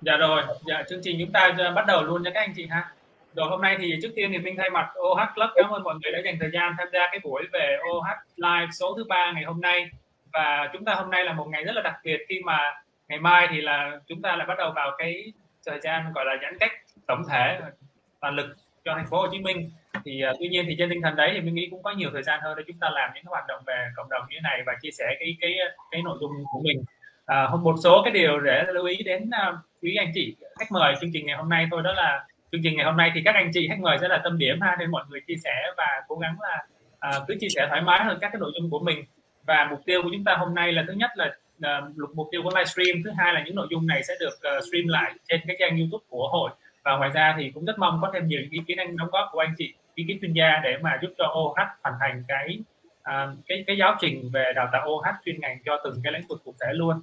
Dạ rồi, dạ chương trình chúng ta bắt đầu luôn nha các anh chị ha. Rồi hôm nay thì trước tiên thì minh thay mặt OH Club cảm ơn mọi người đã dành thời gian tham gia cái buổi về OH Live số thứ ba ngày hôm nay. Và chúng ta hôm nay là một ngày rất là đặc biệt khi mà ngày mai thì là chúng ta lại bắt đầu vào cái thời gian gọi là giãn cách tổng thể toàn lực cho thành phố Hồ Chí Minh. Thì uh, tuy nhiên thì trên tinh thần đấy thì mình nghĩ cũng có nhiều thời gian hơn để chúng ta làm những cái hoạt động về cộng đồng như thế này và chia sẻ cái cái cái nội dung của mình à, một số cái điều để lưu ý đến uh, quý anh chị khách mời chương trình ngày hôm nay thôi đó là chương trình ngày hôm nay thì các anh chị khách mời sẽ là tâm điểm ha nên mọi người chia sẻ và cố gắng là uh, cứ chia sẻ thoải mái hơn các cái nội dung của mình. Và mục tiêu của chúng ta hôm nay là thứ nhất là uh, mục tiêu của livestream thứ hai là những nội dung này sẽ được uh, stream lại trên cái trang youtube của hội. Và ngoài ra thì cũng rất mong có thêm nhiều ý kiến anh đóng góp của anh chị ý kiến chuyên gia để mà giúp cho OH hoàn thành cái uh, cái cái giáo trình về đào tạo OH chuyên ngành cho từng cái lĩnh vực cụ thể luôn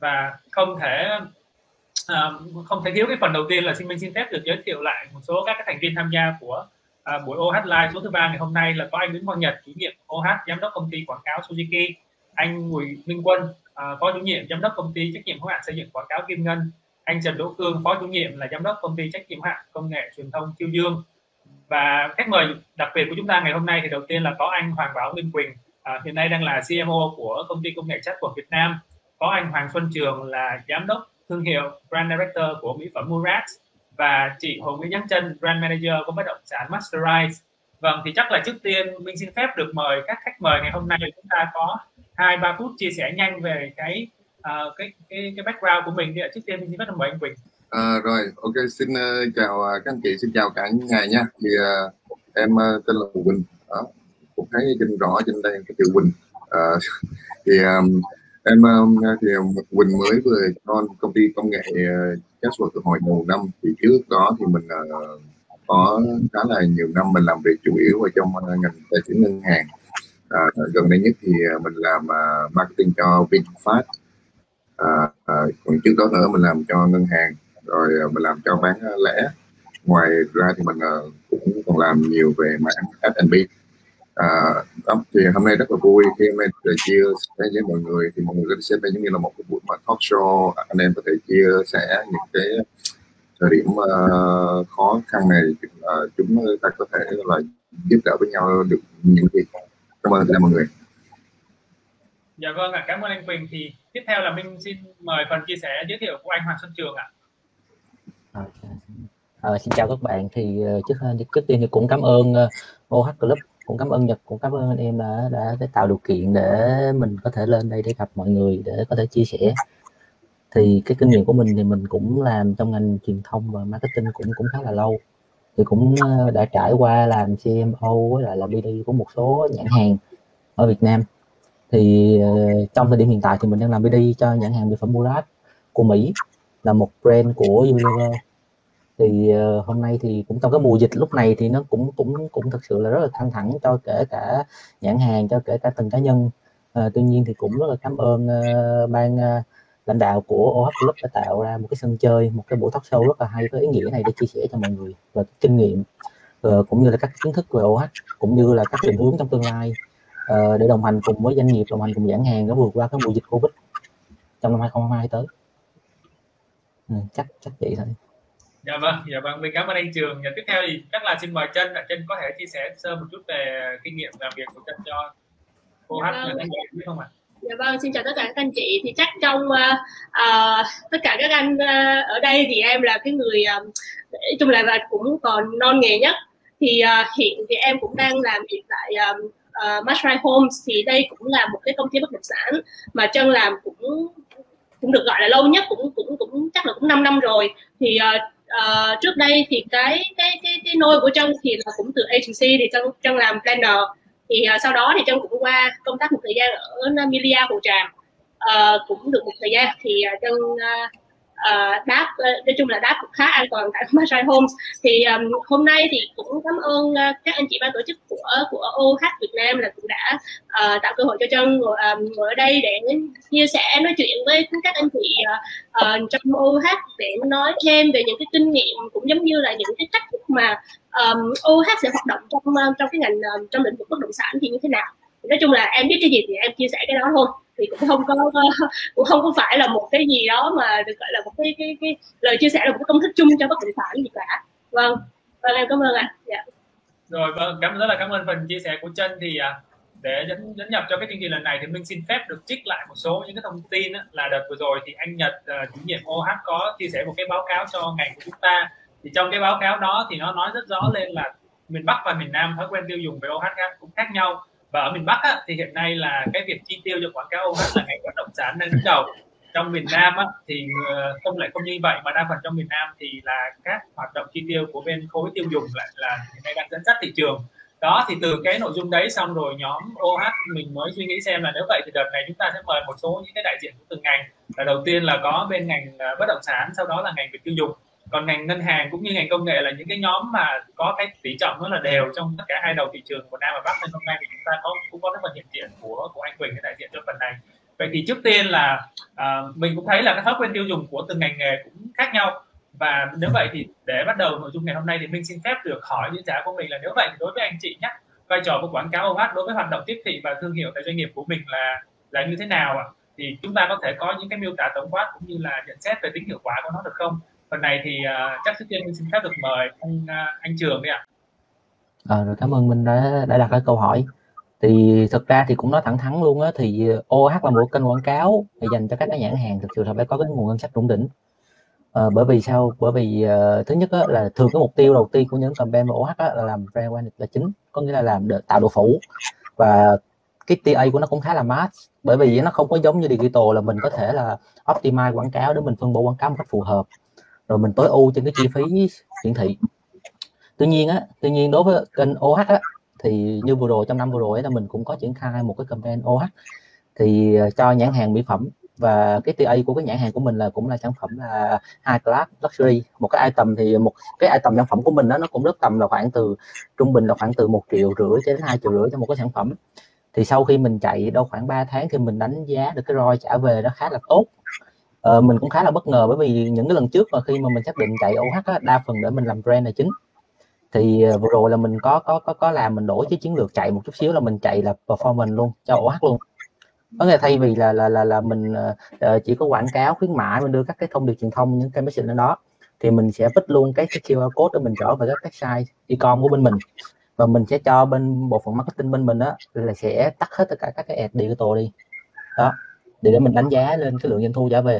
và không thể uh, không thể thiếu cái phần đầu tiên là xin minh xin phép được giới thiệu lại một số các cái thành viên tham gia của uh, buổi OH Live số thứ ba ngày hôm nay là có anh Nguyễn Quang Nhật chủ nhiệm OH giám đốc công ty quảng cáo Suzuki anh Bùi Minh Quân uh, phó chủ nhiệm giám đốc công ty trách nhiệm hữu hạn xây dựng quảng cáo Kim Ngân anh Trần Đỗ Cương phó chủ nhiệm là giám đốc công ty trách nhiệm hữu hạn công nghệ truyền thông Chiêu Dương. Và khách mời đặc biệt của chúng ta ngày hôm nay thì đầu tiên là có anh Hoàng Bảo Minh Quỳnh à, hiện nay đang là CMO của công ty công nghệ chat của Việt Nam có anh Hoàng Xuân Trường là giám đốc thương hiệu brand director của mỹ phẩm Murat và chị Hồ Nguyễn giáng Chân brand manager của bất động sản Masterize. Vâng thì chắc là trước tiên mình xin phép được mời các khách mời ngày hôm nay. Chúng ta có hai ba phút chia sẻ nhanh về cái uh, cái cái cái background của mình thì trước tiên mình xin phép được mời anh Quỳnh. À, rồi, ok, xin uh, chào uh, các anh chị, xin chào cả ngày nha. Thì uh, em uh, tên là Quỳnh, đó, cũng thấy trên rõ trên đây cái chữ Quỳnh. Uh, thì um, em um, thì Quỳnh mới vừa con công ty công nghệ ờ, uh, từ hồi đầu năm. Thì trước đó thì mình uh, có khá là nhiều năm mình làm việc chủ yếu ở trong uh, ngành tài chính ngân hàng. à, gần đây nhất thì mình làm uh, marketing cho VinFast. à, à, còn trước đó nữa mình làm cho ngân hàng rồi mình làm cho bán lẻ ngoài ra thì mình cũng còn làm nhiều về mảng F&B à, đó, thì hôm nay rất là vui khi em được chia sẻ với mọi người. Thì mọi người có thể xem đây giống như là một cái buổi mà talk show. Anh em có thể chia sẻ những cái thời điểm uh, khó khăn này uh, chúng ta có thể là giúp đỡ với nhau được những việc cảm ơn tất cả mọi người. Dạ vâng ạ cảm ơn anh Quỳnh. Thì tiếp theo là mình xin mời phần chia sẻ giới thiệu của anh Hoàng Xuân Trường ạ. À, xin chào các bạn. Thì uh, trước trước tiên thì cũng cảm ơn uh, OH Club cũng cảm ơn Nhật cũng cảm ơn anh em đã, đã đã tạo điều kiện để mình có thể lên đây để gặp mọi người để có thể chia sẻ. Thì cái kinh nghiệm của mình thì mình cũng làm trong ngành truyền thông và marketing cũng cũng khá là lâu. Thì cũng ờ, đã trải qua làm CMO với lại là BD của một số nhãn hàng ở Việt Nam. Thì ờ, trong thời điểm hiện tại thì mình đang làm BD cho nhãn hàng mỹ phẩm Murat của Mỹ là một brand của Unilever thì uh, hôm nay thì cũng trong cái mùa dịch lúc này thì nó cũng cũng cũng thực sự là rất là căng thẳng cho kể cả nhãn hàng cho kể cả từng cá nhân. Uh, tuy nhiên thì cũng rất là cảm ơn uh, ban uh, lãnh đạo của OH Club đã tạo ra một cái sân chơi một cái buổi talk show rất là hay có ý nghĩa này để chia sẻ cho mọi người và kinh nghiệm uh, cũng như là các kiến thức về OH cũng như là các định hướng trong tương lai uh, để đồng hành cùng với doanh nghiệp đồng hành cùng nhãn hàng để vượt qua cái mùa dịch Covid trong năm 2022 tới. Ừ, chắc chắc vậy thôi dạ vâng dạ vâng mình cảm ơn anh trường và tiếp theo thì chắc là xin mời chân là chân có thể chia sẻ sơ một chút về kinh nghiệm làm việc của chân cho cô dạ vâng. biết không ạ Dạ vâng, xin chào tất cả các anh chị. Thì chắc trong uh, uh, tất cả các anh uh, ở đây thì em là cái người uh, nói chung là, cũng còn non nghề nhất. Thì uh, hiện thì em cũng đang làm việc tại um, uh, Mashrai Homes thì đây cũng là một cái công ty bất động sản mà chân làm cũng cũng được gọi là lâu nhất cũng cũng cũng chắc là cũng 5 năm rồi thì uh, uh, trước đây thì cái cái cái cái nôi của trân thì là cũng từ agency thì trân trân làm planner. Thì uh, sau đó thì trân cũng qua công tác một thời gian ở Milia Hồ Tràm. Uh, cũng được một thời gian thì uh, trân uh, uh, đáp uh, nói chung là đáp khá an toàn tại Massage Homes. Thì um, hôm nay thì cũng cảm ơn uh, các anh chị ban tổ chức của của OH Việt Nam là cũng đã uh, tạo cơ hội cho chân ngồi, um, ngồi ở đây để chia sẻ nói chuyện với các anh chị uh, uh, trong OH để nói thêm về những cái kinh nghiệm cũng giống như là những cái cách mà um, OH sẽ hoạt động trong trong cái ngành trong lĩnh vực bất động sản thì như thế nào nói chung là em biết cái gì thì em chia sẻ cái đó thôi. Thì cũng không có cũng không có phải là một cái gì đó mà được gọi là một cái cái, cái lời chia sẻ là một cái công thức chung cho bất động sản gì cả. Vâng. Vâng em cảm ơn ạ. Dạ. rồi vâng cảm rất là cảm ơn phần chia sẻ của chân thì à, để dẫn dẫn nhập cho cái chương trình lần này thì mình xin phép được trích lại một số những cái thông tin á, là đợt vừa rồi thì anh Nhật uh, chủ nhiệm OH có chia sẻ một cái báo cáo cho ngành của chúng ta. Thì trong cái báo cáo đó thì nó nói rất rõ lên là miền Bắc và miền Nam thói quen tiêu dùng về OH khác cũng khác nhau và ở miền Bắc á, thì hiện nay là cái việc chi tiêu cho quảng cáo OH là ngành bất động sản đang đứng đầu trong miền Nam á, thì ờ, không lại không như vậy mà đa phần trong miền Nam thì là các hoạt động chi tiêu của bên khối tiêu dùng lại là hiện nay đang dẫn dắt thị trường. Đó thì từ cái nội dung đấy xong rồi nhóm OH mình mới suy nghĩ xem là nếu vậy thì đợt này chúng ta sẽ mời một số những cái đại diện của từng ngành. Là đầu tiên là có bên ngành ờ, bất động sản sau đó là ngành về tiêu dùng còn ngành ngân hàng cũng như ngành công nghệ là những cái nhóm mà có cái tỷ trọng rất là đều trong tất cả hai đầu thị trường của Nam và Bắc nên hôm nay thì chúng ta có cũng có cái phần hiện diện của của anh Quỳnh để đại diện cho phần này vậy thì trước tiên là à, mình cũng thấy là cái thói quen tiêu dùng của từng ngành nghề cũng khác nhau và nếu vậy thì để bắt đầu nội dung ngày hôm nay thì mình xin phép được hỏi những trả của mình là nếu vậy thì đối với anh chị nhé vai trò của quảng cáo OH đối với hoạt động tiếp thị và thương hiệu tại doanh nghiệp của mình là là như thế nào ạ? Thì chúng ta có thể có những cái miêu tả tổng quát cũng như là nhận xét về tính hiệu quả của nó được không? Phần này thì uh, chắc trước tiên mình xin phép được mời anh uh, anh trường đi ạ. À, rồi cảm ơn mình đã đã đặt cái câu hỏi. Thì thực ra thì cũng nói thẳng thắn luôn á thì OH là một kênh quảng cáo để dành cho các cái nhãn hàng thực sự là phải có cái nguồn ngân sách ổn định à, ờ, bởi vì sao? Bởi vì uh, thứ nhất á, là thường cái mục tiêu đầu tiên của những campaign OH á, là làm brand awareness là chính có nghĩa là làm được tạo độ phủ. Và cái TA của nó cũng khá là mass bởi vì nó không có giống như digital là mình có thể là optimize quảng cáo để mình phân bổ quảng cáo một cách phù hợp rồi mình tối ưu trên cái chi phí hiển thị. Tuy nhiên á, tuy nhiên đối với kênh OH á, thì như vừa rồi, trong năm vừa rồi là mình cũng có triển khai một cái campaign OH thì ờ, cho nhãn hàng mỹ phẩm và cái TA của cái nhãn hàng của mình là cũng là sản phẩm là high class luxury. Một cái item thì một cái item sản phẩm của mình đó nó cũng rất tầm là khoảng từ, trung bình là khoảng từ một triệu rưỡi đến hai triệu rưỡi cho một cái sản phẩm. Thì sau khi mình chạy đâu khoảng 3 tháng thì mình đánh giá được cái ROI trả về nó khá là tốt ờ, mình cũng khá là bất ngờ bởi vì những cái lần trước mà khi mà mình xác định chạy OH á, đa phần để mình làm brand là chính. Thì uh, vừa rồi là mình có có có có làm mình đổi cái chiến lược chạy một chút xíu là mình chạy là performance luôn cho OH luôn. Có nghĩa thay vì là là là là mình uh, chỉ có quảng cáo khuyến mãi mình đưa các cái thông điệp truyền thông những cái message lên đó thì mình sẽ vứt luôn cái, cái QR code để mình trở về các cái site e-com của bên mình. Và mình sẽ cho bên bộ phận marketing bên mình đó là sẽ tắt hết tất cả các cái ad digital đi. Đó để, để mình đánh giá lên cái lượng doanh thu trả về.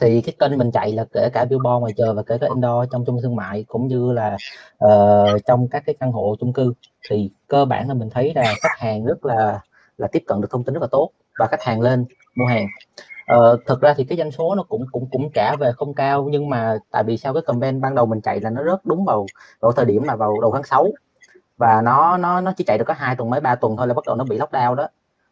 Thì cái kênh mình chạy là kể cả billboard ngoài trời và kể cả indoor trong trung thương mại cũng như là uh, trong các cái căn hộ chung cư. Thì cơ bản là mình thấy là khách hàng rất là là tiếp cận được thông tin rất là tốt và khách hàng lên mua hàng. Ờ, uh, thực ra thì cái doanh số nó cũng cũng cũng trả về không cao nhưng mà tại vì sao cái campaign ban đầu mình chạy là nó rất đúng vào vào thời điểm là vào đầu tháng 6 và nó nó nó chỉ chạy được có hai tuần mấy ba tuần thôi là bắt đầu nó bị lockdown đó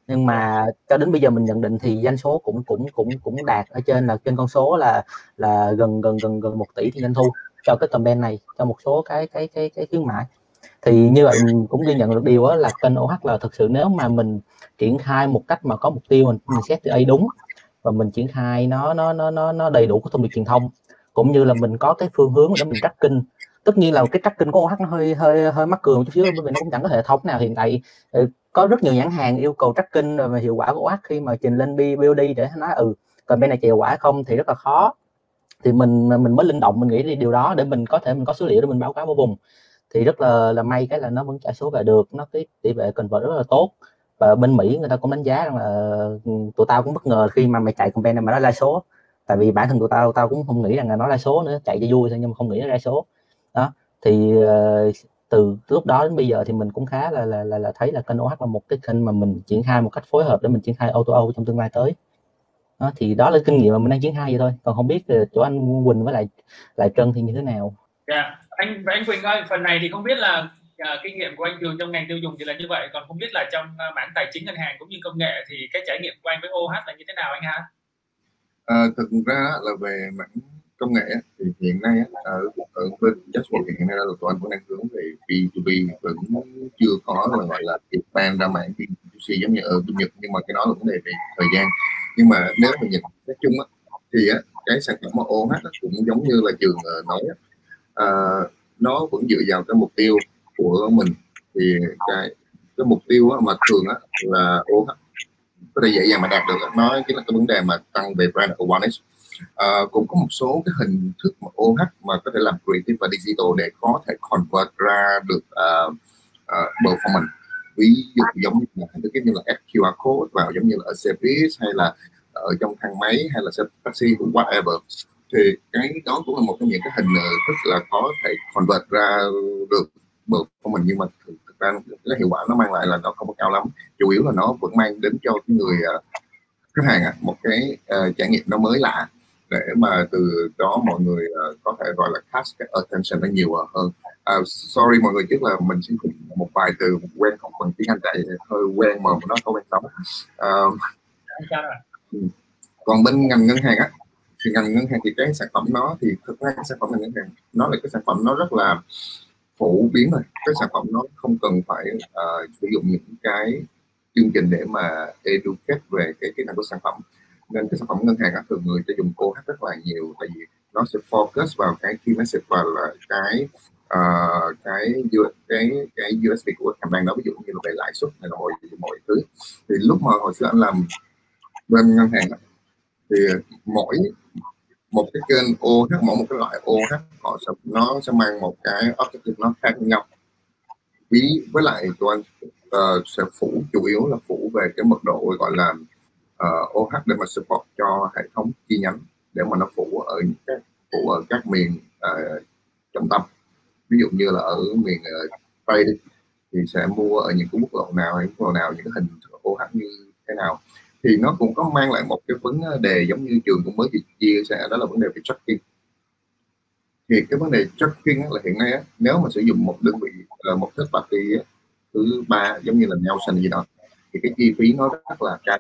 nhưng mà cho đến bây giờ mình nhận định thì doanh số cũng cũng cũng cũng đạt ở trên là trên con số là là gần gần gần gần một tỷ thì doanh thu cho cái campaign này cho một số cái cái cái cái khuyến mãi. Thì như vậy mình cũng ghi nhận được điều đó là kênh OH là thực sự nếu mà mình triển khai một cách mà có mục tiêu mình, mình xét từ A đúng và mình triển khai nó nó nó nó nó đầy đủ cái thông điệp truyền thông cũng như là mình có cái phương hướng để mình tracking tất nhiên là cái tracking của OH nó hơi hơi hơi mắc cười một chút xíu, bởi vì nó cũng chẳng có hệ thống nào. Hiện tại ừ, có rất nhiều nhãn hàng yêu cầu tracking và hiệu quả của OH khi mà trình lên BOD để nói ừ còn bên này hiệu quả không thì rất là khó. Thì mình mình mới linh động, mình nghĩ điều đó để mình có thể, mình có số liệu để mình báo cáo vô vùng. Thì rất là là may cái là nó vẫn trả số về được, nó cái tỷ lệ convert rất là tốt. Và bên Mỹ người ta cũng đánh giá rằng là ừ, tụi tao cũng bất ngờ khi mà mày chạy campaign này mà nó ra số. Tại vì bản thân tụi tao tao cũng không nghĩ rằng là nó ra số nữa, chạy cho vui thôi nhưng mà không nghĩ nó ra số thì uh, từ lúc đó đến bây giờ thì mình cũng khá là là là, là thấy là kênh OH là một cái kênh mà mình triển khai một cách phối hợp để mình triển khai auto trong tương lai tới. Đó, thì đó là kinh nghiệm mà mình đang triển khai vậy thôi. Còn không biết ờ, chỗ anh Quỳnh với lại lại Trân thì như thế nào? Yeah. Dạ, anh và anh Quỳnh ơi phần này thì không biết là uh, kinh nghiệm của anh Trường trong ngành tiêu dùng thì là như vậy. Còn không biết là trong uh, mảng tài chính ngân hàng cũng như công nghệ thì cái trải nghiệm của anh với OH là như thế nào anh ha? À, thực ra là về mảng công nghệ thì hiện nay ở ở bên Jasper hiện nay là tụi anh vẫn đang hướng về B2B vẫn chưa có là gọi là expand ra mạng B2C giống như ở bên Nhật nhưng mà cái đó là vấn đề về thời gian. Nhưng mà nếu mà nhìn nói chung á, thì á, cái sản phẩm OH cũng giống như là trường ờ, nói à, nó vẫn dựa vào cái mục tiêu của mình. Thì cái cái mục tiêu mà thường á, là OH có thể dễ dàng mà đạt được nói chính là cái vấn đề mà tăng về brand awareness uh, cũng có một số cái hình thức mà OH mà có thể làm creative và digital để có thể convert ra được uh, uh, performance ví dụ giống như là hình thức như là QR code vào giống như là ở xe buýt hay là ở trong thang máy hay là xe taxi whatever. Thì cái đó cũng là một trong những cái hình thức là có thể convert ra được được của mình nhưng mà thực, ra cái hiệu quả nó mang lại là nó không có cao lắm. Chủ yếu là nó vẫn mang đến cho cái người ờ, khách hàng à, một cái uh, trải nghiệm nó mới lạ để mà từ đó mọi người uh, có thể gọi là catch cái attention nó nhiều hơn. Uh, sorry mọi người trước là mình sẽ dùng một vài từ quen không? Bằng tiếng Anh tại hơi quen mà nó không quen lắm uh, còn bên ngành ngân hàng á thì ngành ngân hàng thì cái sản phẩm nó thì thực ra cái sản phẩm ngành ngân hàng nó là cái sản phẩm nó rất là phổ biến rồi. Cái sản phẩm nó không cần phải uh, sử dụng những cái chương trình để mà educate về cái kỹ năng của sản phẩm nên cái sản phẩm ngân hàng á, thường người ta dùng OH rất là nhiều tại vì nó sẽ focus vào cái key message và là cái uh, cái cái cái USB của campaign đó. Ví dụ như là về lãi suất này rồi mọi mọi thứ. Thì lúc mà hồi xưa anh làm bên ngân hàng thì mỗi một cái kênh OH mỗi một cái loại OH họ sẽ nó sẽ mang một cái objective nó khác nhau. Ví với lại tụi anh uh, sẽ phủ chủ yếu là phủ về cái mật độ gọi là uh, OH để mà support cho hệ thống chi nhánh để mà nó phủ ở cái phủ ở các miền uh, trọng tâm. Ví dụ như là ở miền uh, Tây thì sẽ mua ở những cái quốc lộ nào những quốc lộ nào những cái hình OH như thế nào. Thì nó cũng có mang lại một cái vấn đề giống như trường cũng mới chia sẻ đó là vấn đề về tracking. Thì cái vấn đề tracking là hiện nay nếu mà sử dụng một đơn vị một third party thứ ba giống như là Nelson gì đó thì cái chi phí nó rất là cao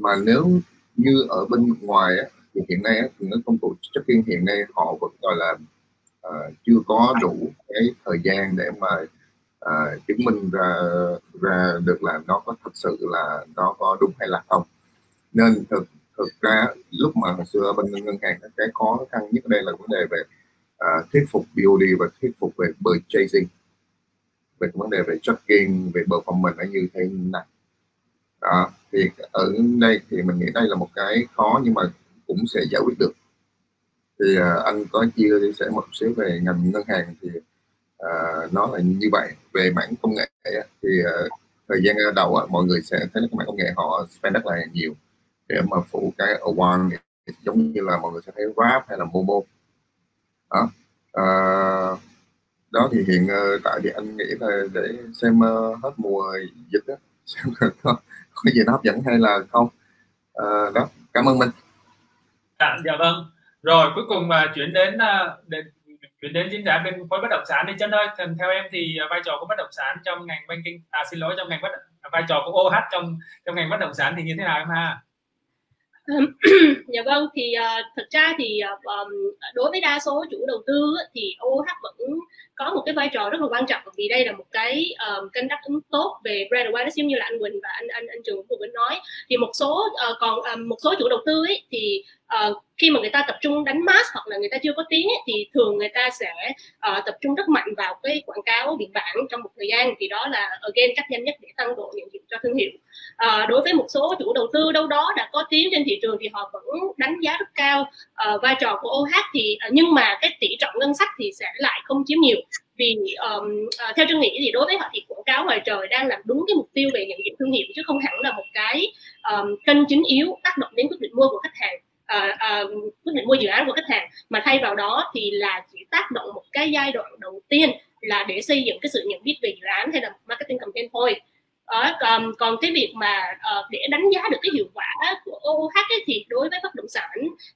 mà nếu như ở bên ngoài thì hiện nay thì nó công cụ tracking hiện nay họ vẫn gọi là uh, chưa có đủ cái thời gian để mà uh, chứng minh ra ra được là nó có thật sự là nó có đúng hay là không. Nên thực thực ra lúc mà hồi xưa bên ngân hàng cái khó khăn nhất đây là vấn đề về uh, thuyết phục BOD và thuyết phục về purchasing. Về vấn đề về tracking về performance nó như thế này đó thì ở đây thì mình nghĩ đây là một cái khó nhưng mà cũng sẽ giải quyết được. Thì uh, anh có chia sẻ một xíu về ngành ngân hàng thì uh, nó là như vậy. Về mảng công nghệ thì uh, thời gian đầu uh, mọi người sẽ thấy cái mảng công nghệ họ spend rất là nhiều để mà phụ cái one giống như là mọi người sẽ thấy Grab hay là Momo. Đó uh, đó thì hiện uh, tại thì anh nghĩ là để xem uh, hết mùa dịch đó, xem là có, có gì nó hấp dẫn hay là không? Uh, đó cảm ơn mình à, dạ vâng. Rồi cuối cùng mà chuyển đến, uh, đến chuyển đến diễn giả bên khối bất động sản đi. Chân ơi theo em thì à, vai trò của bất động sản trong ngành banking à xin lỗi trong ngành bất à, vai trò của OH trong trong ngành bất động sản thì như thế nào em ha? Dạ vâng thì uh, thực ra thì uh, um, đối với đa số chủ đầu tư thì OH vẫn có một cái vai trò rất là quan trọng vì đây là một cái um, kênh đáp ứng tốt về brand awareness giống như là anh Quỳnh và anh anh anh Trường vừa mới nói. Thì một số uh, còn um, một số chủ đầu tư ấy, thì uh, khi mà người ta tập trung đánh mass hoặc là người ta chưa có tiếng ấy, thì thường người ta sẽ uh, tập trung rất mạnh vào cái quảng cáo biển bảng trong một thời gian. Thì đó là again cách nhanh nhất để tăng độ nhận diện cho thương hiệu. Uh, đối với một số chủ đầu tư đâu đó đã có tiếng trên thị trường thì họ vẫn đánh giá rất cao uh, vai trò của OH thì uh, nhưng mà cái tỷ trọng ngân sách thì sẽ lại không chiếm nhiều vì um, theo tôi nghĩ thì đối với họ thì quảng cáo ngoài trời đang làm đúng cái mục tiêu về nhận diện thương hiệu chứ không hẳn là một cái um, kênh chính yếu tác động đến quyết định mua của khách hàng uh, uh, quyết định mua dự án của khách hàng. Mà thay vào đó thì là chỉ tác động một cái giai đoạn đầu tiên là để xây dựng cái sự nhận biết về dự án hay là marketing campaign thôi. Ở còn còn cái việc mà uh, để đánh giá được cái hiệu quả của OOH ấy, thì đối với bất động sản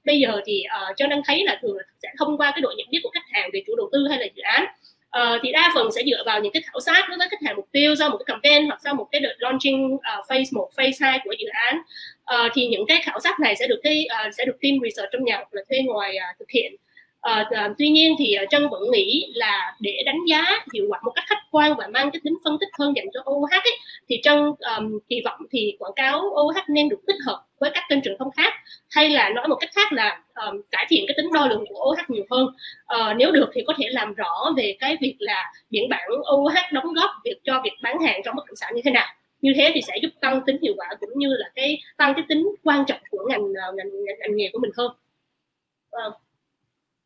bây giờ thì ờ, uh, cho đang thấy là thường là sẽ thông qua cái độ nhận biết của khách hàng về chủ đầu tư hay là dự án uh, thì đa phần sẽ dựa vào những cái khảo sát đối với khách hàng mục tiêu sau một cái campaign hoặc sau một cái đợt launching uh, phase 1, phase 2 của dự án. Uh, thì những cái khảo sát này sẽ được cái uh, sẽ được team research trong nhà hoặc là thuê ngoài uh, thực hiện à, à, tuy nhiên thì ờ, Trân vẫn nghĩ là để đánh giá hiệu quả một cách khách quan và mang cái tính phân tích hơn dành cho OOH ấy, thì Trân um, kỳ vọng thì quảng cáo OOH nên được tích hợp với các kênh truyền thông khác hay là nói một cách khác là um, cải thiện cái tính đo lường của OOH nhiều hơn. Uh, nếu được thì có thể làm rõ về cái việc là biển bản OOH đóng góp việc cho việc bán hàng trong bất động sản như thế nào. Như thế thì sẽ giúp tăng tính hiệu quả cũng như là cái tăng cái tính quan trọng của ngành ngành ngành, ngành nghề của mình hơn. Uh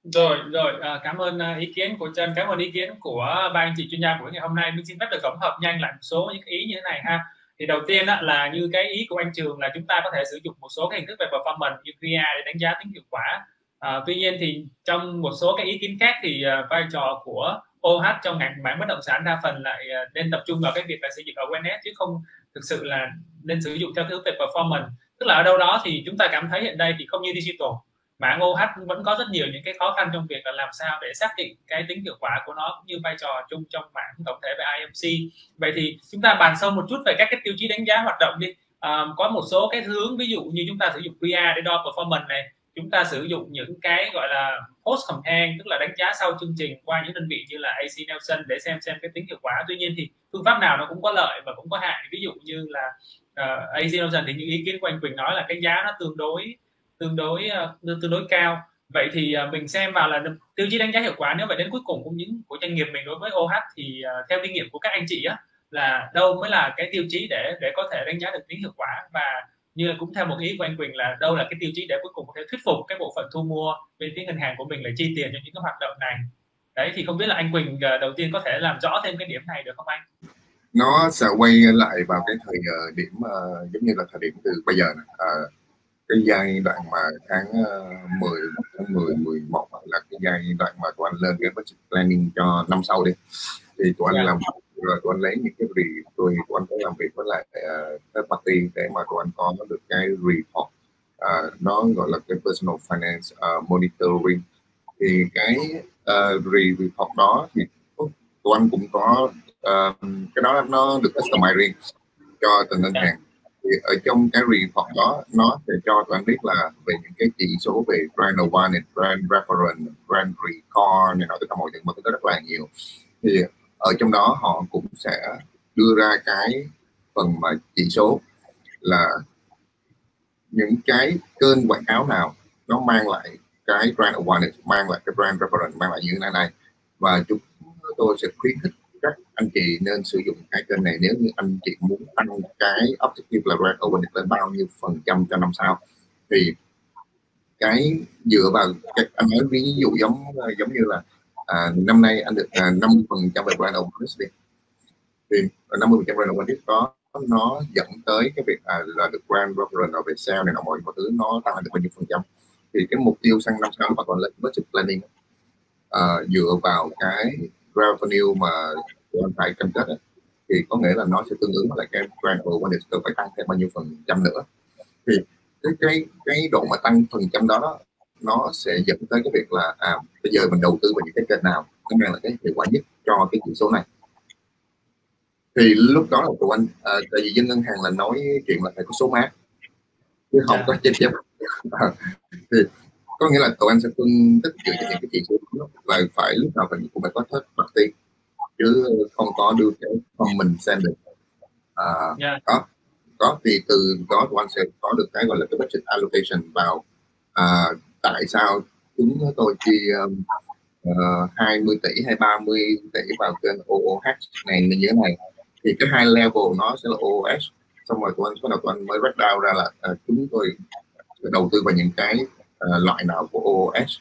rồi rồi. À, cảm ơn à, ý kiến của Trần cảm ơn ý kiến của ba anh chị chuyên gia của ngày hôm nay. Mình xin phép được tổng hợp nhanh lại một số những ý như thế này ha. Thì đầu tiên á, là như cái ý của anh Trường là chúng ta có thể sử dụng một số cái hình thức về performance như QA để đánh giá tính hiệu quả. À, tuy nhiên thì trong một số cái ý kiến khác thì uh, vai trò của OH trong ngành mảng bất động sản đa phần lại uh, nên tập trung vào cái việc là xây dựng awareness chứ không thực sự là nên sử dụng theo thứ về performance. Tức là ở đâu đó thì chúng ta cảm thấy hiện đây thì không như digital mảng OH vẫn có rất nhiều những cái khó khăn trong việc là làm sao để xác định cái tính hiệu quả của nó cũng như vai trò chung trong mảng tổng thể về IMC vậy thì chúng ta bàn sâu một chút về các cái tiêu chí đánh giá hoạt động đi. À, có một số cái hướng ví dụ như chúng ta sử dụng QA để đo performance này chúng ta sử dụng những cái gọi là post campaign tức là đánh giá sau chương trình qua những đơn vị như là AC Nelson để xem xem cái tính hiệu quả. Tuy nhiên thì phương pháp nào nó cũng có lợi và cũng có hại. Ví dụ như là ờ, uh, AC Nelson thì những ý kiến của anh Quỳnh nói là cái giá nó tương đối tương đối uh, tương đối cao. Vậy thì uh, mình xem vào là tiêu chí đánh giá hiệu quả nếu vậy đến cuối cùng cũng những của doanh nghiệp mình đối với OH thì uh, theo kinh nghiệm của các anh chị á là đâu mới là cái tiêu chí để để có thể đánh giá được tính hiệu quả. Và như là cũng theo một ý của anh Quỳnh là đâu là cái tiêu chí để cuối cùng có thể thuyết phục cái bộ phận thu mua bên phía ngân hàng của mình là chi tiền cho những cái hoạt động này. Đấy thì không biết là anh Quỳnh đầu tiên có thể làm rõ thêm cái điểm này được không anh? Nó sẽ quay lại vào cái thời điểm uh, giống như là thời điểm từ bây giờ này. Uh, cái giai đoạn mà tháng uh, 10 tháng 10 11 là cái giai đoạn mà tụi anh lên cái budget planning cho năm sau đi thì tụi anh yeah. Dạ. làm rồi tụi anh lấy những cái gì tôi tụi anh phải làm việc với lại uh, third party để mà tụi anh có được cái report uh, nó gọi là cái personal finance uh, monitoring thì cái uh, report đó thì tụi anh cũng có uh, cái đó nó được customize riêng cho từng ngân hàng thì ở trong cái report đó nó sẽ cho bạn biết là về những cái chỉ số về brand awareness, brand reference, brand recall này nọ tất cả mọi thứ mà thứ rất là nhiều. Thì ở trong đó họ cũng sẽ đưa ra cái phần mà chỉ số là những cái kênh quảng cáo nào nó mang lại cái brand awareness mang lại cái brand reference mang lại như thế này này. Và chúng tôi sẽ khuyến khích các anh chị nên sử dụng cái kênh này nếu như anh chị muốn tăng cái objective là rank awareness lên bao nhiêu phần trăm cho năm sau. Thì cái dựa vào cái, anh nói ví dụ giống giống như là à, năm nay anh được à, năm phần trăm về brand awareness đi. Thì năm mươi phần trăm brand awareness đó nó dẫn tới cái việc à, là được brand reference về sale này nọ mọi thứ nó tăng được bao nhiêu phần trăm. Thì cái mục tiêu sang năm sau nó còn lên budget planning. À, dựa vào cái revenue mà anh phải cam kết thì có nghĩa là nó sẽ tương ứng với lại cái brand awareness phải tăng thêm bao nhiêu phần trăm nữa thì cái cái cái độ mà tăng phần trăm đó, đó nó sẽ dẫn tới cái việc là à bây giờ mình đầu tư vào những cái kênh nào nó mang là cái hiệu quả nhất cho cái chỉ số này thì lúc đó là tụi anh à, tại vì dân ngân hàng là nói chuyện là phải có số mát chứ không yeah. Dạ. có trên thì có nghĩa là tụi anh sẽ phân tích dựa trên những cái chỉ số đó và phải lúc nào mình cũng phải có thất bạc tiên chứ không có đưa cái phần mình xem được. À, yeah. Đó có. Thì từ đó tụi anh sẽ có được cái gọi là cái budget allocation vào à, tại sao chúng tôi chi um, uh, 20 tỷ hay 30 tỷ vào kênh OOH này như thế này. Thì cái hai level nó sẽ là OOS xong rồi tụi anh bắt đầu tụi anh mới break down ra là uh, chúng tôi đầu tư vào những cái uh, loại nào của OOS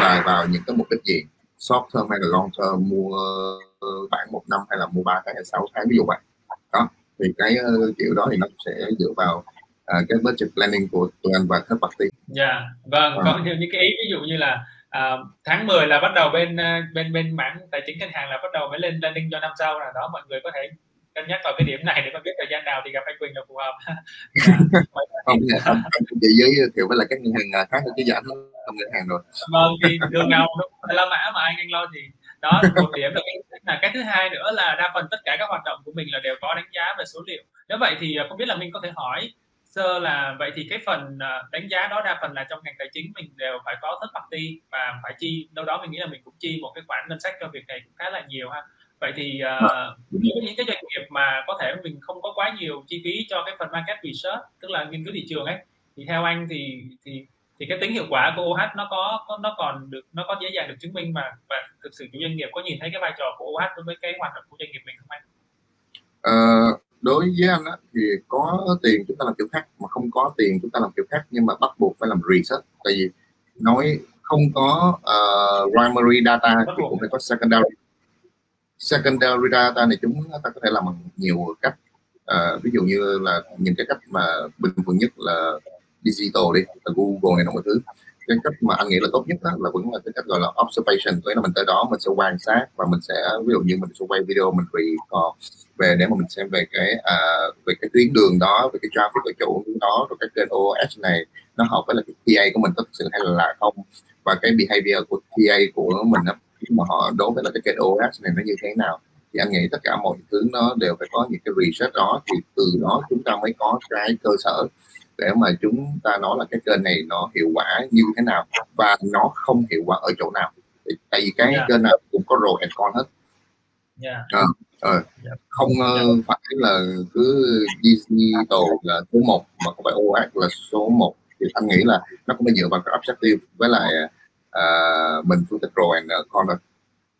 và vào những cái mục đích gì short term hay là long term mua bán một năm hay là mua ba tháng hay sáu tháng ví dụ vậy đó thì cái uh, kiểu đó thì nó sẽ dựa vào uh, cái budget planning của tụi anh và third party. Dạ, yeah. vâng, à. có những cái ý ví dụ như là uh, tháng 10 là bắt đầu bên bên bên mảng tài chính ngân hàng là bắt đầu mới lên planning cho năm sau là đó mọi người có thể cân nhắc vào cái điểm này để mà biết thời gian nào thì gặp anh Quỳnh là phù hợp. Không không chị với kiểu với là các ngân hàng khác chứ giảm không ngân hàng rồi. Vâng thì đường nào cũng là mã mà anh anh lo thì đó một điểm là cái, là cái thứ hai nữa là đa phần tất cả các hoạt động của mình là đều có đánh giá về số liệu. Nếu vậy thì không biết là mình có thể hỏi sơ là vậy thì cái phần ờ, đánh giá đó đa phần là trong ngành tài chính mình đều phải có thất party và phải chi đâu đó mình nghĩ là mình cũng chi một cái khoản ngân sách cho việc này cũng khá là nhiều ha vậy thì uh, những cái doanh nghiệp mà có thể mình không có quá nhiều chi phí cho cái phần market research tức là nghiên cứu thị trường ấy thì theo anh thì thì thì cái tính hiệu quả của OH nó có, có nó còn được nó có dễ dàng được chứng minh mà và thực sự chủ doanh nghiệp có nhìn thấy cái vai trò của OH đối với cái hoạt động của doanh nghiệp mình không anh? Uh, đối với anh á, thì có tiền chúng ta làm kiểu khác mà không có tiền chúng ta làm kiểu khác nhưng mà bắt buộc phải làm research tại vì nói không có uh, primary data thì cũng phải có secondary secondary data này chúng ta có thể làm bằng nhiều cách. À, ví dụ như là những cái cách mà bình thường nhất là digital đi là Google này mọi thứ. Cái cách mà anh nghĩ là tốt nhất đó là vẫn là cái cách gọi là observation tức là mình tới đó mình sẽ quan sát và mình sẽ ví dụ như mình sẽ quay video mình record về để mà mình xem về cái à, về cái tuyến đường đó về cái traffic ở chỗ đó rồi cái kênh OS này nó hợp với là cái TA của mình thực sự hay là không? Và cái behavior của TA của mình đó, mà họ đối với là cái kênh OS này nó như thế nào. Thì anh nghĩ tất cả mọi thứ nó đều phải có những cái research đó. Thì từ đó chúng ta mới có cái cơ sở để mà chúng ta nói là cái kênh này nó hiệu quả như thế nào và nó không hiệu quả ở chỗ nào. Tại vì cái yeah. kênh nào cũng có rồi and con hết. Yeah. à, à, yeah. không uh, phải là cứ digital là số 1 mà không phải OS là số 1 thì anh nghĩ là nó cũng phải dựa vào cái objective với lại uh, mình phân tích rồi and con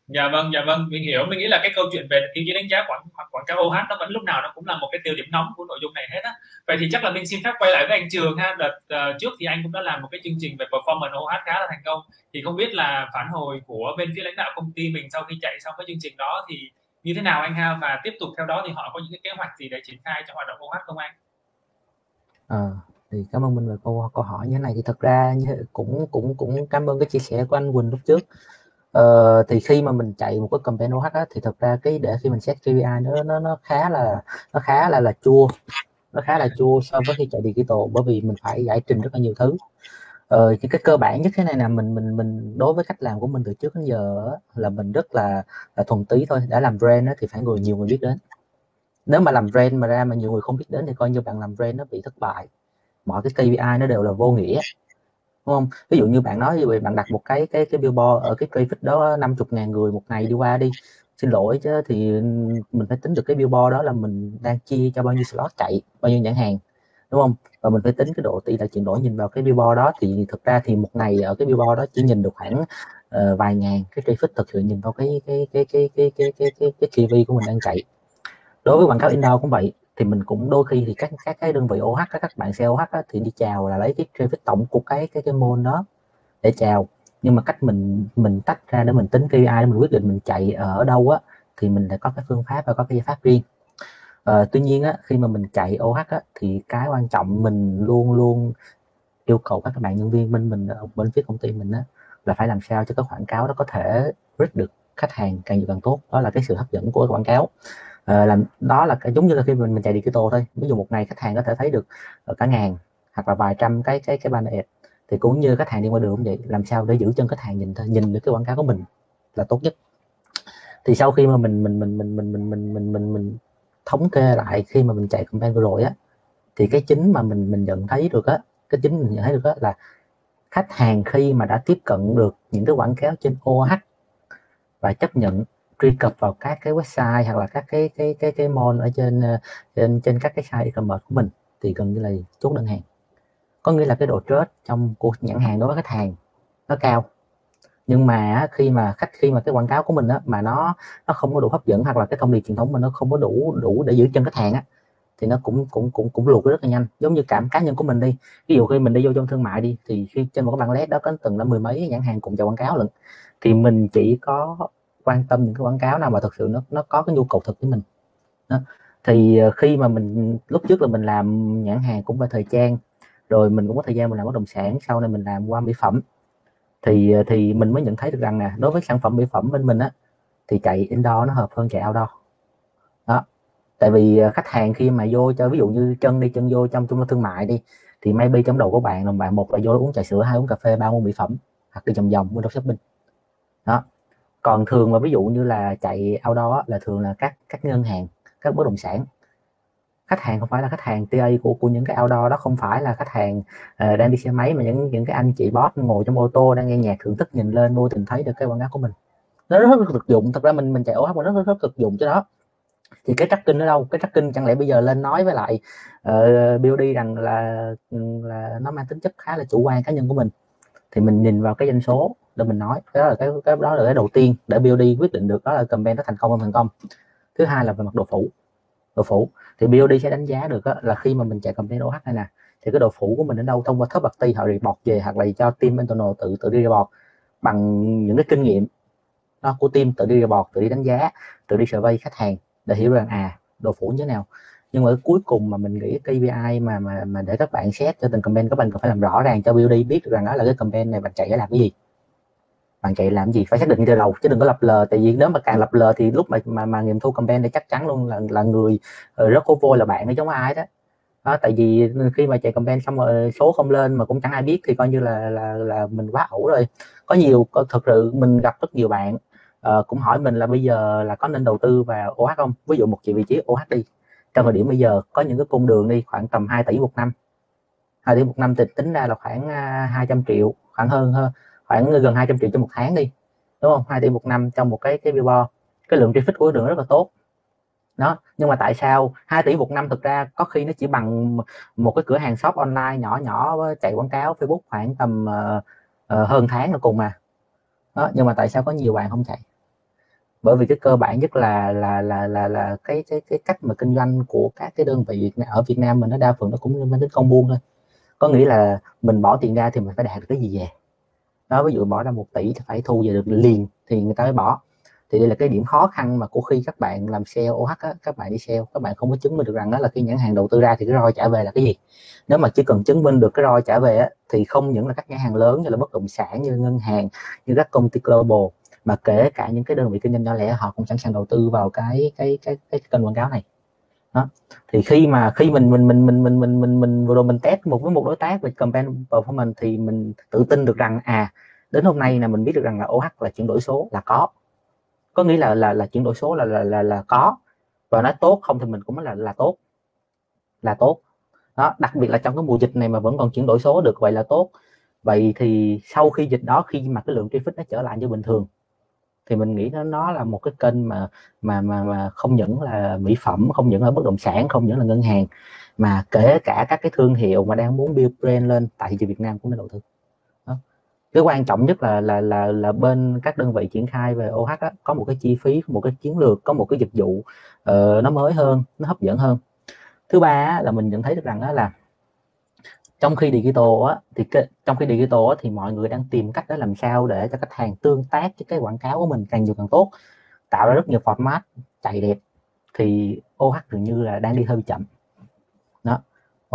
dạ vâng dạ vâng mình hiểu. Mình nghĩ là cái câu chuyện về tiêu chí đánh giá quảng quảng cáo OH nó vẫn lúc nào nó cũng là một cái tiêu điểm nóng của nội dung này hết á. Vậy thì chắc là mình xin phép quay lại với anh Trường ha. Đợt uh, trước thì anh cũng đã làm một cái chương trình về performance OH khá là thành công. Thì không biết là phản hồi của bên phía lãnh đạo công ty mình sau khi chạy xong cái chương trình đó thì như thế nào anh ha? Và tiếp tục theo đó thì họ có những cái kế hoạch gì để triển khai cho hoạt động OH không anh? À, thì cảm ơn mình về câu câu hỏi như thế này. Thì thật ra cũng cũng cũng cảm ơn cái chia sẻ của anh Quỳnh lúc trước. Ờ, thì khi mà mình chạy một cái campaign OH á, thì thật ra cái để khi mình xét KPI nó nó nó khá là nó khá là là chua. Nó khá là chua so với khi chạy digital bởi vì mình phải giải trình rất là nhiều thứ. Ờ, thì cái cơ bản nhất thế này là mình mình mình đối với cách làm của mình từ trước đến giờ là mình rất là là thuần túy thôi. Đã làm brand á, thì phải người nhiều người biết đến. Nếu mà làm brand mà ra mà nhiều người không biết đến thì coi như bạn làm brand nó bị thất bại mọi cái KPI nó đều là vô nghĩa đúng không? Ví dụ như bạn nói vậy bạn đặt một cái cái cái billboard ở cái traffic đó 50 ngàn người một ngày đi qua đi xin lỗi chứ thì mình phải tính được cái billboard đó là mình đang chia cho bao nhiêu slot chạy bao nhiêu nhãn hàng đúng không? Và mình phải tính cái độ tỷ lệ chuyển đổi nhìn vào cái billboard đó thì thực ra thì một ngày ở cái billboard đó chỉ nhìn được khoảng uh, vài ngàn cái traffic thực sự nhìn vào cái cái cái cái cái cái cái cái, cái TV của mình đang chạy. Đối với quảng cáo indoor cũng vậy thì mình cũng đôi khi thì các các cái đơn vị OH các các bạn xe OH á, thì đi chào là lấy cái traffic tổng của cái cái cái môn đó để chào. Nhưng mà cách mình mình tách ra để mình tính KPI để mình quyết định mình chạy ở đâu á thì mình đã có cái phương pháp và có cái giải pháp riêng. À, tuy nhiên á khi mà mình chạy OH á thì cái quan trọng mình luôn luôn yêu cầu các bạn nhân viên bên mình ở bên phía công ty mình á là phải làm sao cho cái quảng cáo đó có thể reach được khách hàng càng nhiều càng tốt. Đó là cái sự hấp dẫn của quảng cáo à, làm đó là giống như là khi mình mình chạy digital thôi. Ví dụ một ngày khách hàng có thể thấy được ờ, cả ngàn hoặc là vài trăm cái cái cái banner ad thì cũng như khách hàng đi qua đường cũng vậy làm sao để giữ chân khách hàng nhìn nhìn được cái quảng cáo của mình là tốt nhất. Thì sau khi mà mình mình mình mình mình mình mình mình mình, mình thống kê lại khi mà mình chạy campaign vừa rồi á thì cái chính mà mình mình nhận thấy được á cái chính mình nhận thấy được á là khách hàng khi mà đã tiếp cận được những cái quảng cáo trên OH và chấp nhận truy cập vào các cái website hoặc là các cái cái cái cái mall ở trên ờ, trên trên các cái site e-commerce của mình thì gần như là chốt đơn hàng. Có nghĩa là cái độ trớt trong cuộc nhãn hàng đối với khách hàng nó cao. Nhưng mà khi mà khách khi mà cái quảng cáo của mình á, mà nó nó không có đủ hấp dẫn hoặc là cái thông điệp truyền thống mình nó không có đủ đủ để giữ chân khách hàng á thì nó cũng cũng cũng cũng luộc rất là nhanh. Giống như cảm cá nhân của mình đi ví dụ khi mình đi vô trong thương mại đi thì khi trên một cái bảng led đó có từng là mười mấy nhãn hàng cùng chào quảng cáo lận thì mình chỉ có quan tâm những cái quảng cáo nào mà thực sự nó nó có cái nhu cầu thực với mình. Đó. thì ờ, khi mà mình, lúc trước là mình làm nhãn hàng cũng về thời trang, rồi mình cũng có thời gian mình làm bất động sản, sau này mình làm qua mỹ phẩm. Thì ờ, thì mình mới nhận thấy được rằng nè đối với sản phẩm mỹ phẩm bên mình á, thì chạy indoor nó hợp hơn chạy outdoor. Đó. Tại vì ờ, khách hàng khi mà vô cho ví dụ như chân đi, chân vô trong trung tâm thương mại đi, thì maybe trong đầu của bạn là bạn, một là vô uống trà sữa, hai uống cà phê, ba uống mỹ phẩm, hoặc đi vòng vòng, mua đồ shopping. Đó còn thường mà ví dụ như là chạy outdoor là thường là các các ngân hàng các bất động sản. Khách hàng không phải là khách hàng TA của của những cái outdoor đó không phải là khách hàng uh, đang đi xe máy mà những những cái anh chị boss ngồi trong ô tô đang nghe nhạc thưởng thức nhìn lên vô tình thấy được cái quảng cáo của mình. Nó rất, là thực dụng thật ra mình mình chạy OH mà rất rất, rất thực dụng cho đó. Thì cái tracking ở đâu? Cái tracking chẳng lẽ bây giờ lên nói với lại ờ, uh, BOD rằng là ừ, là nó mang tính chất khá là chủ quan cá nhân của mình. Thì mình nhìn vào cái doanh số để mình nói đó là cái cái đó là cái đầu tiên để BOD quyết định được đó là campaign nó thành công không thành công. Thứ hai là về mặt độ phủ độ phủ. Thì BOD sẽ đánh giá được là khi mà mình chạy campaign OH này nè thì cái độ phủ của mình đến đâu thông qua third party họ report về hoặc là cho team internal tự tự đi report bằng những cái kinh nghiệm đó, của team tự đi report tự đi đánh giá tự đi survey khách hàng để hiểu rằng à độ phủ như thế nào. Nhưng mà cuối cùng mà mình nghĩ KPI mà mà mà để các bạn xét cho từng campaign các bạn cần phải làm rõ ràng cho BOD biết rằng đó là cái campaign này bạn chạy để làm cái gì bạn chạy làm gì? Phải xác định từ đầu chứ đừng có lập lờ. Tại vì nếu mà càng lập lờ thì lúc mà mà, mà nghiệm thu campaign thì chắc chắn luôn là là người ờ, rất khô vô là bạn nó giống ai đó. Đó, tại vì khi mà chạy campaign xong rồi ờ, số không lên mà cũng chẳng ai biết thì coi như là là là mình quá ẩu rồi. Có nhiều thật sự mình gặp rất nhiều bạn uh, cũng hỏi mình là bây giờ là có nên đầu tư vào OH không? Ví dụ một triệu vị trí OH đi. Trong thời điểm bây giờ có những cái cung đường đi khoảng tầm 2 tỷ một năm. 2 tỷ một năm thì tính ra là khoảng à, 200 triệu khoảng hơn hơn khoảng gần 200 triệu cho một tháng đi đúng không? 2 tỷ một năm trong một cái cái billboard. Cái lượng traffic của đường rất là tốt. Đó nhưng mà tại sao 2 tỷ một năm thực ra có khi nó chỉ bằng một cái cửa hàng shop online nhỏ nhỏ chạy quảng cáo Facebook khoảng tầm uh, uh, hơn tháng là cùng mà. Đó nhưng mà tại sao có nhiều bạn không chạy? Bởi vì cái cơ bản nhất là là là là là cái cái cái cách mà kinh doanh của các cái đơn vị ở Việt Nam mình nó đa phần nó cũng mang tính công buôn thôi. Có nghĩa là mình bỏ tiền ra thì mình phải đạt được cái gì về? Đó ví dụ bỏ ra một tỷ thì phải thu về được liền thì người ta mới bỏ. Thì đây là cái điểm khó khăn mà của khi các bạn làm sale OH á, các bạn đi sale các bạn không có chứng minh được rằng đó là khi nhãn hàng đầu tư ra thì cái roi trả về là cái gì. Nếu mà chỉ cần chứng minh được cái roi trả về á, thì không những là các nhãn hàng lớn như là bất động sản như ngân hàng như các công ty global mà kể cả những cái đơn vị kinh doanh nhỏ lẻ họ cũng sẵn sàng đầu tư vào cái cái cái cái kênh quảng cáo này đó. Thì khi mà khi mình mình mình mình mình mình mình, mình vừa rồi mình test một với một đối tác về campaign performance thì mình tự tin được rằng à đến hôm nay là mình biết được rằng là OH là chuyển đổi số là có. Có nghĩa là là là chuyển đổi số là là là, là có. Và nó tốt không thì mình cũng là là tốt. Là tốt. Đó đặc biệt là trong cái mùa dịch này mà vẫn còn chuyển đổi số được vậy là tốt. Vậy thì sau khi dịch đó khi mà cái lượng traffic nó trở lại như bình thường thì mình nghĩ nó nó là một cái kênh mà mà mà mà không những là mỹ phẩm không những là bất động sản không những là ngân hàng mà kể cả các cái thương hiệu mà đang muốn build brand lên tại thị trường Việt Nam cũng nên đầu tư đó. cái quan trọng nhất là là là là bên các đơn vị triển khai về OH đó, có một cái chi phí một cái chiến lược có một cái dịch vụ uh, nó mới hơn nó hấp dẫn hơn thứ ba là mình nhận thấy được rằng đó là trong khi digital á thì cái, trong khi digital á, thì mọi người đang tìm cách để làm sao để cho khách hàng tương tác với cái quảng cáo của mình càng nhiều càng tốt tạo ra rất nhiều format chạy đẹp thì OH dường như là đang đi hơi chậm. Đó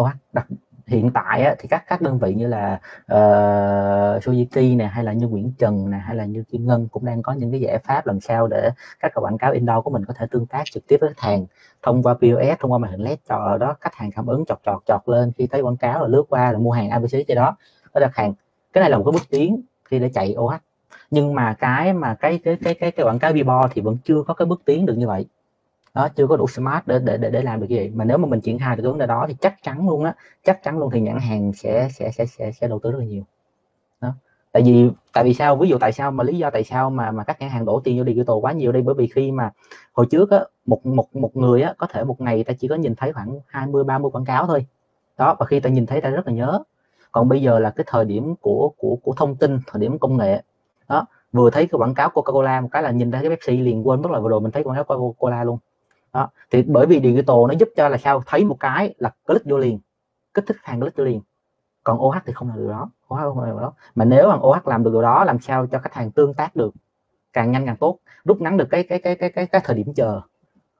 OH đặc hiện tại á, thì các các đơn vị như là uh, Suzuki này hay là như Nguyễn Trần này hay là như Kim Ngân cũng đang có những cái giải pháp làm sao để các cái quảng cáo indoor của mình có thể tương tác trực tiếp với khách hàng thông qua POS thông qua màn hình LED cho đó khách hàng cảm ứng chọt chọt chọt lên khi thấy quảng cáo là lướt qua là mua hàng ABC trên đó có đặt hàng. Cái này là một cái bước tiến khi để chạy OH nhưng mà cái mà cái cái cái cái, cái quảng cáo Vibo thì vẫn chưa có cái bước tiến được như vậy đó chưa có đủ smart để để để, để làm được cái gì. Mà nếu mà mình triển khai được cái vấn đề đó thì chắc chắn luôn á chắc chắn luôn thì nhãn hàng sẽ sẽ sẽ sẽ, sẽ đầu tư rất là nhiều. Đó. Tại vì tại vì sao? Ví dụ tại sao mà lý do tại sao mà mà các nhãn hàng đổ tiền vô digital quá nhiều đây bởi vì khi mà hồi trước á một một một người á có thể một ngày ta chỉ có nhìn thấy khoảng 20 30 quảng cáo thôi. Đó và khi ta nhìn thấy ta rất là nhớ. Còn bây giờ là cái thời điểm của của của thông tin thời điểm công nghệ. Đó vừa thấy cái quảng cáo Coca-Cola một cái là nhìn thấy cái Pepsi liền quên mất là vừa rồi mình thấy quảng cáo Coca-Cola luôn đó. Thì bởi vì digital nó giúp cho là sao? Thấy một cái là click vô liền. Kích thích hàng click vô liền. Còn OH thì không làm được đó. OH không làm được đó. Mà nếu mà OH làm được điều đó làm sao cho khách hàng tương tác được? Càng nhanh càng tốt. Rút ngắn được cái cái cái cái cái, cái thời điểm chờ.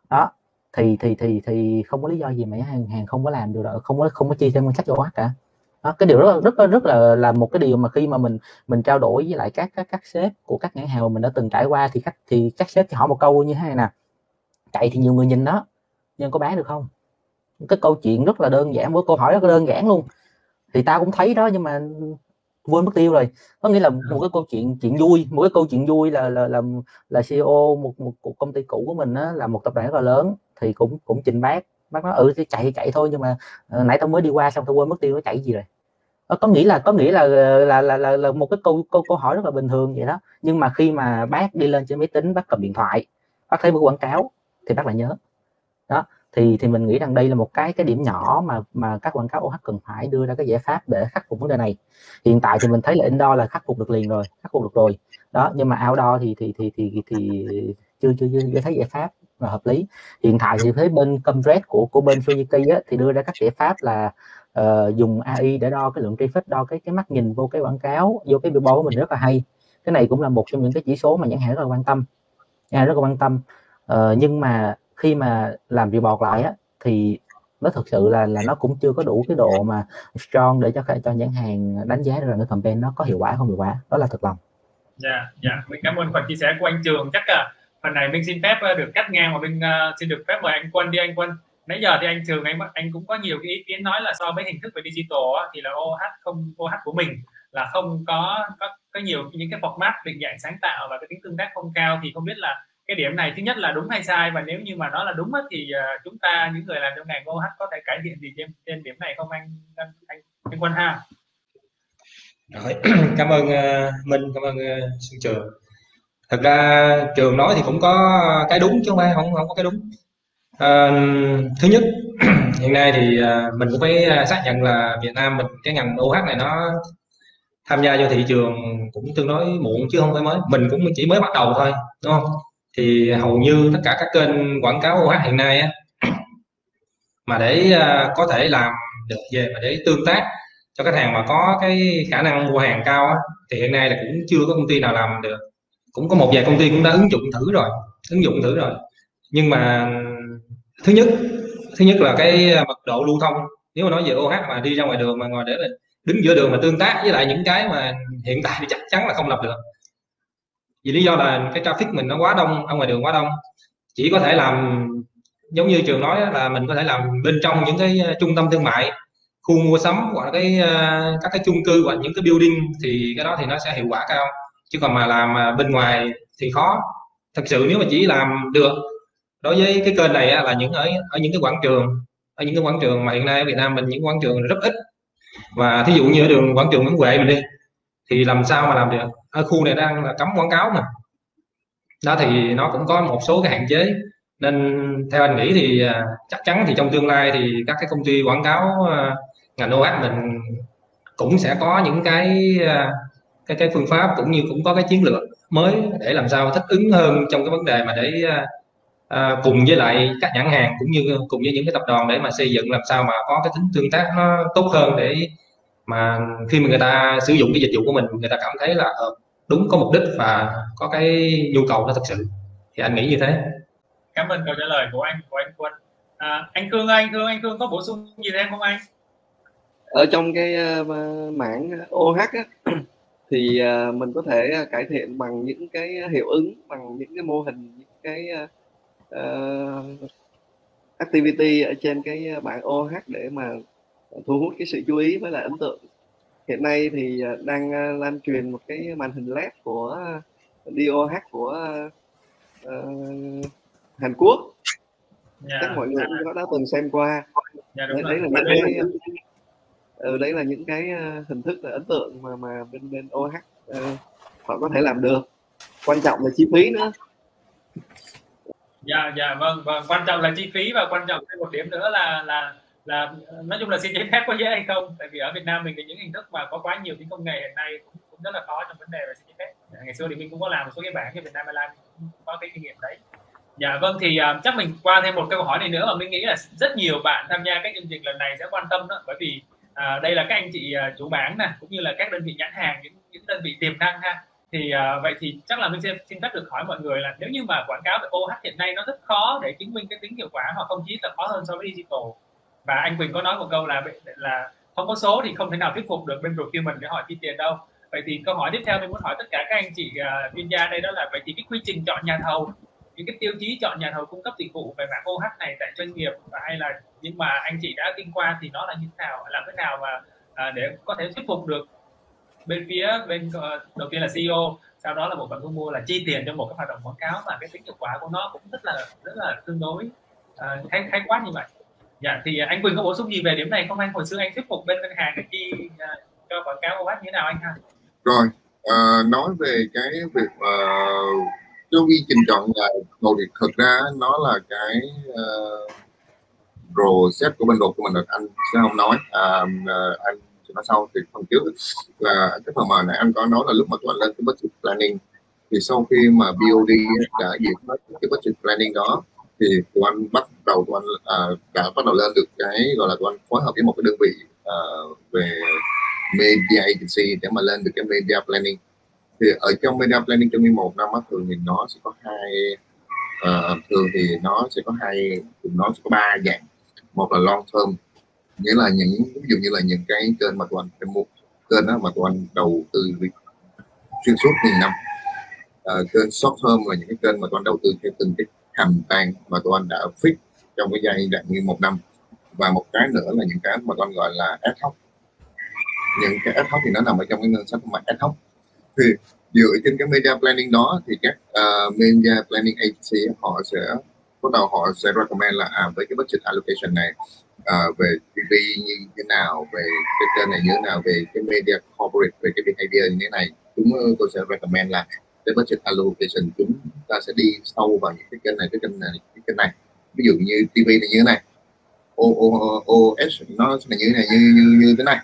Đó. Thì thì thì thì không có lý do gì mà hàng hàng không có làm được đó không có không có chi thêm ngân sách cho OH cả. Đó, cái điều rất rất rất là là một cái điều mà khi mà mình mình trao đổi với lại các các các sếp của các nhãn hàng mà mình đã từng trải qua thì khách thì các sếp thì hỏi một câu như thế này nè chạy thì nhiều người nhìn đó nhưng có bán được không? Cái câu chuyện rất là đơn giản mỗi câu hỏi rất là đơn giản luôn. Thì tao cũng thấy đó nhưng mà quên mất tiêu rồi. Có nghĩa là một cái câu chuyện chuyện vui một cái câu chuyện vui là là là, là CEO một, một, một công ty cũ của mình đó, là một tập đoàn rất là lớn thì cũng cũng trình bác. Bác nói ừ thì chạy thì chạy thôi nhưng mà uh, nãy tao mới đi qua xong tao quên mất tiêu nó chạy gì rồi. Có nghĩa là có nghĩa là là, là là là một cái câu câu câu hỏi rất là bình thường vậy đó. Nhưng mà khi mà bác đi lên trên máy tính bác cầm điện thoại bác thấy một quảng cáo thì bác lại nhớ. Đó thì thì mình nghĩ rằng đây là một cái cái điểm nhỏ mà mà các quảng cáo OH cần phải đưa ra cái giải pháp để khắc phục vấn đề này. Hiện tại thì mình thấy là indoor là khắc phục được liền rồi khắc phục được rồi. Đó nhưng mà outdoor thì thì thì thì thì, thì chưa chưa chưa, chưa thấy giải pháp là hợp lý. Hiện tại thì thấy bên Comred của của bên Fujiki á, thì đưa ra các giải pháp là uh, dùng AI để đo cái lượng traffic đo cái cái mắt nhìn vô cái quảng cáo vô cái billboard của mình rất là hay. Cái này cũng là một trong những cái chỉ số mà nhãn hàng rất là quan tâm. Nha rất là quan tâm. Ờ, nhưng mà khi mà làm việc bọt lại á thì nó thực sự là là nó cũng chưa có đủ cái độ mà strong để cho cho nhãn hàng đánh giá được là cái campaign nó có hiệu quả không hiệu quả. Đó là thật lòng. Dạ yeah, dạ. Yeah. mình cảm ơn phần chia sẻ của anh trường. Chắc là phần này mình xin phép ờ, được cắt ngang và mình uh, xin được phép mời anh quân đi. Anh quân nãy giờ thì anh trường anh anh cũng có nhiều cái ý kiến nói là so với hình thức về digital thì là OH không OH của mình là không có có có nhiều những cái format định dạng sáng tạo và cái tính tương tác không cao. Thì không biết là cái điểm này thứ nhất là đúng hay sai và nếu như mà nó là đúng á, thì ờ, chúng ta những người làm trong ngành OH có thể cải thiện gì trên, trên điểm này không anh anh anh, anh Quân ha? Rồi cảm ơn uh, Minh cảm ơn ờ, uh, Xuân Trường. Thật ra trường nói thì cũng có cái đúng chứ không phải không không có cái đúng. À, thứ nhất hiện nay thì mình cũng phải xác nhận là Việt Nam mình cái ngành OH này nó tham gia vào thị trường cũng tương đối muộn chứ không phải mới. Mình cũng chỉ mới bắt đầu thôi đúng không? Thì hầu như tất cả các kênh quảng cáo OH hiện nay á, mà để uh, có thể làm được về mà để tương tác cho khách hàng mà có cái khả năng mua hàng cao á, thì hiện nay là cũng chưa có công ty nào làm được. Cũng có một vài công ty cũng đã ứng dụng thử rồi ứng dụng thử rồi. Nhưng mà thứ nhất thứ nhất là cái à, mật độ lưu thông. Nếu mà nói về OH mà đi ra ngoài đường mà ngồi để đứng giữa đường mà tương tác với lại những cái mà hiện tại thì chắc chắn là không làm được vì lý do là cái traffic mình nó quá đông, ở ngoài đường quá đông. Chỉ có thể làm, giống như trường nói là mình có thể làm bên trong những cái ờ, trung tâm thương mại, khu mua sắm hoặc là cái ờ, các cái chung cư hoặc những cái building thì cái đó thì nó sẽ hiệu quả cao. Chứ còn mà làm ờ, bên ngoài thì khó. Thật sự nếu mà chỉ làm được, đối với cái kênh này là những ở ở những cái quảng trường, ở những cái quảng trường mà hiện nay ở Việt Nam mình những quảng trường rất ít. Và thí dụ như ở đường quảng trường Nguyễn Huệ mình đi thì làm sao mà làm được? Ở khu này đang là cấm quảng cáo mà. Đó thì nó cũng có một số cái hạn chế. Nên theo anh nghĩ thì à, chắc chắn thì trong tương lai thì các cái công ty quảng cáo à, ngành OH mình cũng sẽ có những cái à, cái cái phương pháp cũng như cũng có cái chiến lược mới để làm sao thích ứng hơn trong cái vấn đề mà để à, cùng với lại các nhãn hàng cũng như cùng với những cái tập đoàn để mà xây dựng làm sao mà có cái tính tương tác nó tốt hơn để mà khi mà người ta sử dụng cái dịch vụ của mình người ta cảm thấy là ờ, đúng có mục đích và có cái nhu cầu nó thật sự. Thì anh nghĩ như thế. Cảm ơn câu trả lời của anh của anh quân. À, anh cương anh cương anh cương có bổ sung gì thêm không anh? Ở trong cái uh, mảng OH á, thì uh, mình có thể cải thiện bằng những cái hiệu ứng bằng những cái mô hình những cái uh, activity ở trên cái bảng OH để mà thu hút cái sự chú ý với lại ấn tượng. Hiện nay thì ờ, đang ờ, lan truyền một cái màn hình led của DOH của uh, Hàn Quốc. Yeah. Dạ. chắc mọi người cũng đã từng xem qua. Yeah, dạ, đấy, đấy là những cái ừ, đấy là những cái hình thức là ấn tượng mà mà bên bên OH uh, họ có thể làm được. Quan trọng là chi phí nữa. Dạ dạ vâng vâng. Quan trọng là chi phí và quan trọng thêm một điểm nữa là là là nói chung là xin giấy phép có dễ hay không? Tại vì ở Việt Nam mình thì những hình thức mà có quá nhiều những công nghệ hiện nay cũng, cũng rất là khó trong vấn đề về xin giấy phép. Dạ, ngày xưa thì mình cũng có làm một số cái bảng cho Việt Nam Airlines có cái kinh nghiệm đấy. Dạ vâng thì uh, chắc mình qua thêm một câu hỏi này nữa mà mình nghĩ là rất nhiều bạn tham gia các chương trình lần này sẽ quan tâm đó. Bởi vì uh, đây là các anh chị uh, chủ bán nè cũng như là các đơn vị nhãn hàng những những đơn vị tiềm năng ha. Thì uh, vậy thì chắc là mình sẽ xin phép được hỏi mọi người là nếu như mà quảng cáo về OH hiện nay nó rất khó để chứng minh cái tính hiệu quả hoặc không chỉ là khó hơn so với digital và anh Quỳnh có nói một câu là là không có số thì không thể nào thuyết phục được bên procurement để hỏi chi tiền đâu. Vậy thì câu hỏi tiếp theo mình muốn hỏi tất cả các anh chị uh, chuyên gia đây đó là vậy thì cái quy trình chọn nhà thầu những cái tiêu chí chọn nhà thầu cung cấp dịch vụ về mạng OH này tại doanh nghiệp và hay là nhưng mà anh chị đã kinh qua thì nó là như thế nào làm thế nào mà uh, để có thể thuyết phục được bên phía bên uh, đầu tiên là CEO sau đó là bộ phận thu mua là chi tiền cho một cái hoạt động quảng cáo và cái tính hiệu quả của nó cũng rất là rất là tương đối à, uh, khái khái quát như vậy dạ thì anh Quỳnh có bổ sung gì về điểm này không? Anh hồi xưa anh thuyết phục bên ngân hàng để chi uh, cho quảng cáo OH như thế nào anh ha? Rồi uh, nói về cái việc uh, cái quy trình chọn là đồ thì thực ra nó là cái uh, process của bên luật của mình được anh sẽ không nói. À, uh, anh sẽ nói sau thì phần trước. Là cái phần mà nãy anh có nói là lúc mà tụi anh lên cái budget planning thì sau khi mà BOD đã duyệt hết cái budget planning đó thì tụi anh bắt đầu tụi anh à, đã bắt đầu lên được cái gọi là tụi anh phối hợp với một cái đơn vị à, về media agency để mà lên được cái media planning. Thì ở trong media planning trong một năm á, thường thì nó sẽ có hai uh, thường thì nó sẽ có hai nó sẽ có ba dạng. Một là long term nghĩa là những ví dụ như là những cái kênh mà tụi anh cái một kênh đó mà tụi anh đầu tư xuyên suốt nhiều năm. Uh, kênh short term là những cái kênh mà tụi anh đầu tư theo từng cái campaign mà tụi anh đã fix trong cái giai đoạn như một năm. Và một cái nữa là những cái mà tụi anh gọi là ad hoc. Những cái ad hoc thì nó nằm ở trong cái ngân sách mà ad hoc. Thì dựa trên cái media planning đó thì các uh, media planning agency họ sẽ bắt đầu họ sẽ recommend là à, với cái budget allocation này uh, về TV như thế nào về cái kênh này như thế nào về cái media corporate về cái behavior như thế này chúng tôi sẽ recommend là cái budget allocation chúng ta sẽ đi sâu vào những cái kênh này, cái kênh này, cái kênh này. Ví dụ như TV này như thế này, O O O OS nó sẽ là như thế này, như như như thế này.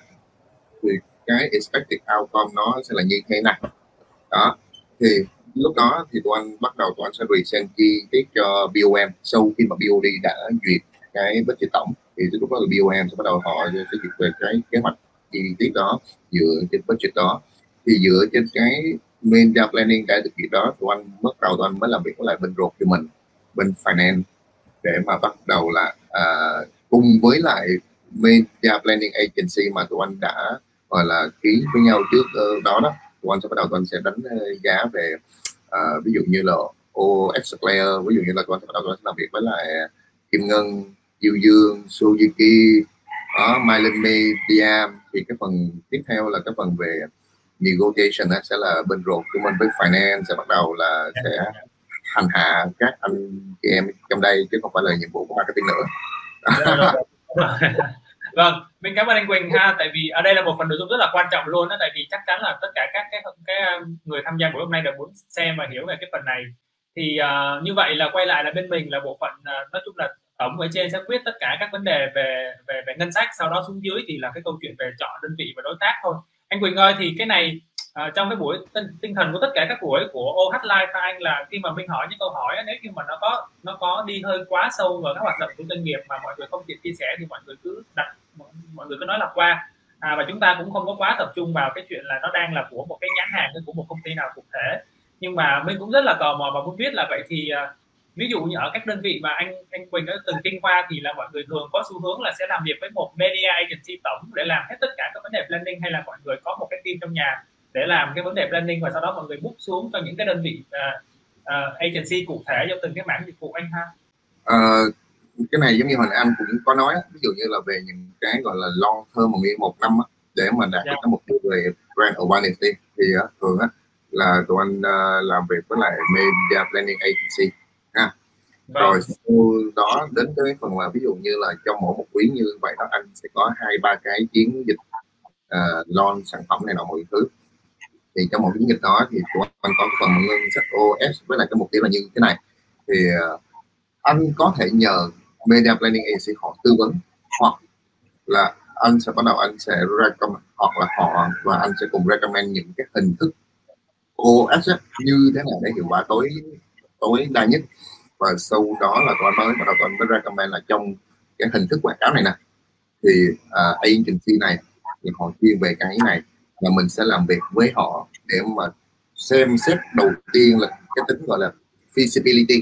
Thì cái expected outcome nó sẽ là như thế này. Đó, thì lúc đó thì tụi anh bắt đầu tụi anh sẽ resend chi tiết cho ờ, BOM sau khi mà BOD đã duyệt cái budget tổng, thì lúc đó là BOM sẽ bắt đầu họ sẽ duyệt về cái kế hoạch chi tiết đó dựa trên budget đó. Thì dựa trên cái media planning cái thực hiện đó tụi anh bắt đầu tụi anh mới làm việc với lại bên ruột cho mình bên finance để mà bắt đầu là uh, cùng với lại media planning agency mà tụi anh đã gọi là ký với nhau trước uh, đó đó. Tụi anh sẽ bắt đầu tụi anh sẽ đánh uh, giá về uh, ví dụ như là OX player ví dụ như là tụi anh sẽ bắt đầu tụi anh sẽ làm việc với lại Kim Ngân, Diêu Dương, Suzuki, đó, Mylan Media thì cái phần tiếp theo là cái phần về negotiation á, sẽ là bên ruột của mình với finance sẽ bắt đầu là sẽ hành hạ các anh chị em trong đây chứ không phải là nhiệm vụ của marketing nữa. Vâng mình cảm ơn anh Quỳnh ha tại vì ở đây là một phần nội dung rất là quan trọng luôn đó tại vì chắc chắn là tất cả các cái, cái um, người tham gia buổi hôm nay đều muốn xem và hiểu về cái phần này. Thì uh, như vậy là quay lại là bên mình là bộ phận uh, nói chung là tổng ở trên sẽ quyết tất cả các vấn đề về về về ngân sách sau đó xuống dưới thì là cái câu chuyện về chọn đơn vị và đối tác thôi anh Quỳnh ơi thì cái này à, trong cái buổi tinh, tinh thần của tất cả các buổi của OH Live anh là khi mà mình hỏi những câu hỏi nếu như mà nó có nó có đi hơi quá sâu vào các hoạt động của doanh nghiệp mà mọi người không kịp chia sẻ thì mọi người cứ đặt mọi người cứ nói là qua. À, và chúng ta cũng không có quá tập trung vào cái chuyện là nó đang là của một cái nhãn hàng hay của một công ty nào cụ thể. Nhưng mà mình cũng rất là tò mò và muốn biết là vậy thì à, ví dụ như ở các đơn vị mà anh anh Quỳnh đã từng kinh qua thì là mọi người thường có xu hướng là sẽ làm việc với một media agency tổng để làm hết tất cả các vấn đề planning hay là mọi người có một cái team trong nhà để làm cái vấn đề planning và sau đó mọi người book xuống cho những cái đơn vị uh, uh, agency cụ thể cho từng cái mảng dịch vụ anh ha uh, cái này giống như hồi nãy anh cũng có nói ví dụ như là về những cái gọi là long term một một năm á, để mà đạt được yeah. cái mục tiêu về brand awareness thì uh, thường á là tụi anh uh, làm việc với lại media planning agency vâng. rồi sau đó đến cái phần mà ví dụ như là trong mỗi một quý như vậy đó anh sẽ có hai ba cái chiến dịch uh, launch sản phẩm này nọ mọi thứ. Thì trong một chiến dịch đó thì tụi anh có cái phần ngân sách OS với lại cái mục tiêu là như thế này. Thì uh, anh có thể nhờ media planning agency họ tư vấn hoặc là anh sẽ bắt đầu anh sẽ recommend hoặc là họ và anh sẽ cùng recommend những cái hình thức OS như thế nào để hiệu quả tối tối đa nhất và sau đó là tụi anh mới bắt đầu tụi anh mới recommend là trong cái hình thức quảng cáo này nè. Thì uh, agency này thì họ chuyên về cái này và mình sẽ làm việc với họ để mà xem xét đầu tiên là cái tính gọi là feasibility.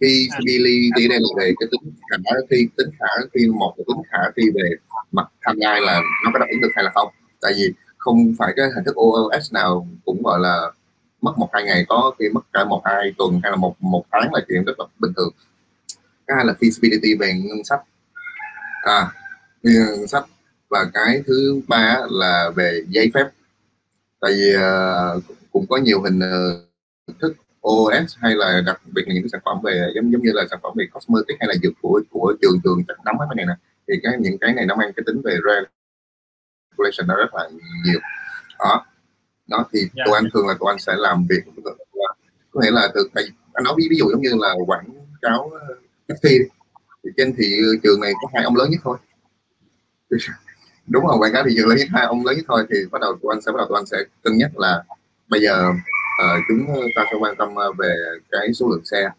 Feasibility đây là về cái tính khả thi tính khả thi một là tính khả thi về mặt tham gia là nó có đáp ứng được hay là không. Tại vì không phải cái hình thức OOS nào cũng gọi là mất một hai ngày có khi mất cả một hai tuần hay là một một tháng là chuyện rất là bình thường. Cái hai là feasibility về ngân sách. À ngân sách. Và cái thứ ba là về giấy phép. Tại vì uh, cũng có nhiều hình uh, thức OS hay là đặc biệt là những sản phẩm về giống giống như là sản phẩm về cosmetic hay là dược của của trường trường chắc nắm hết cái này nè. Thì cái những cái này nó mang cái tính về regulation nó rất là nhiều. Đó đó thì yeah. tụi anh thường là tụi anh sẽ làm việc. Có nghĩa là từ anh nói ví, ví dụ giống như là quảng cáo taxi thì trên thị trường này có hai ông lớn nhất thôi. Đúng rồi quảng cáo thị trường lớn nhất hai ông lớn nhất thôi thì bắt đầu tụi anh sẽ bắt đầu tụi anh sẽ cân nhắc là bây giờ uh, chúng ta sẽ quan tâm về cái số lượng xe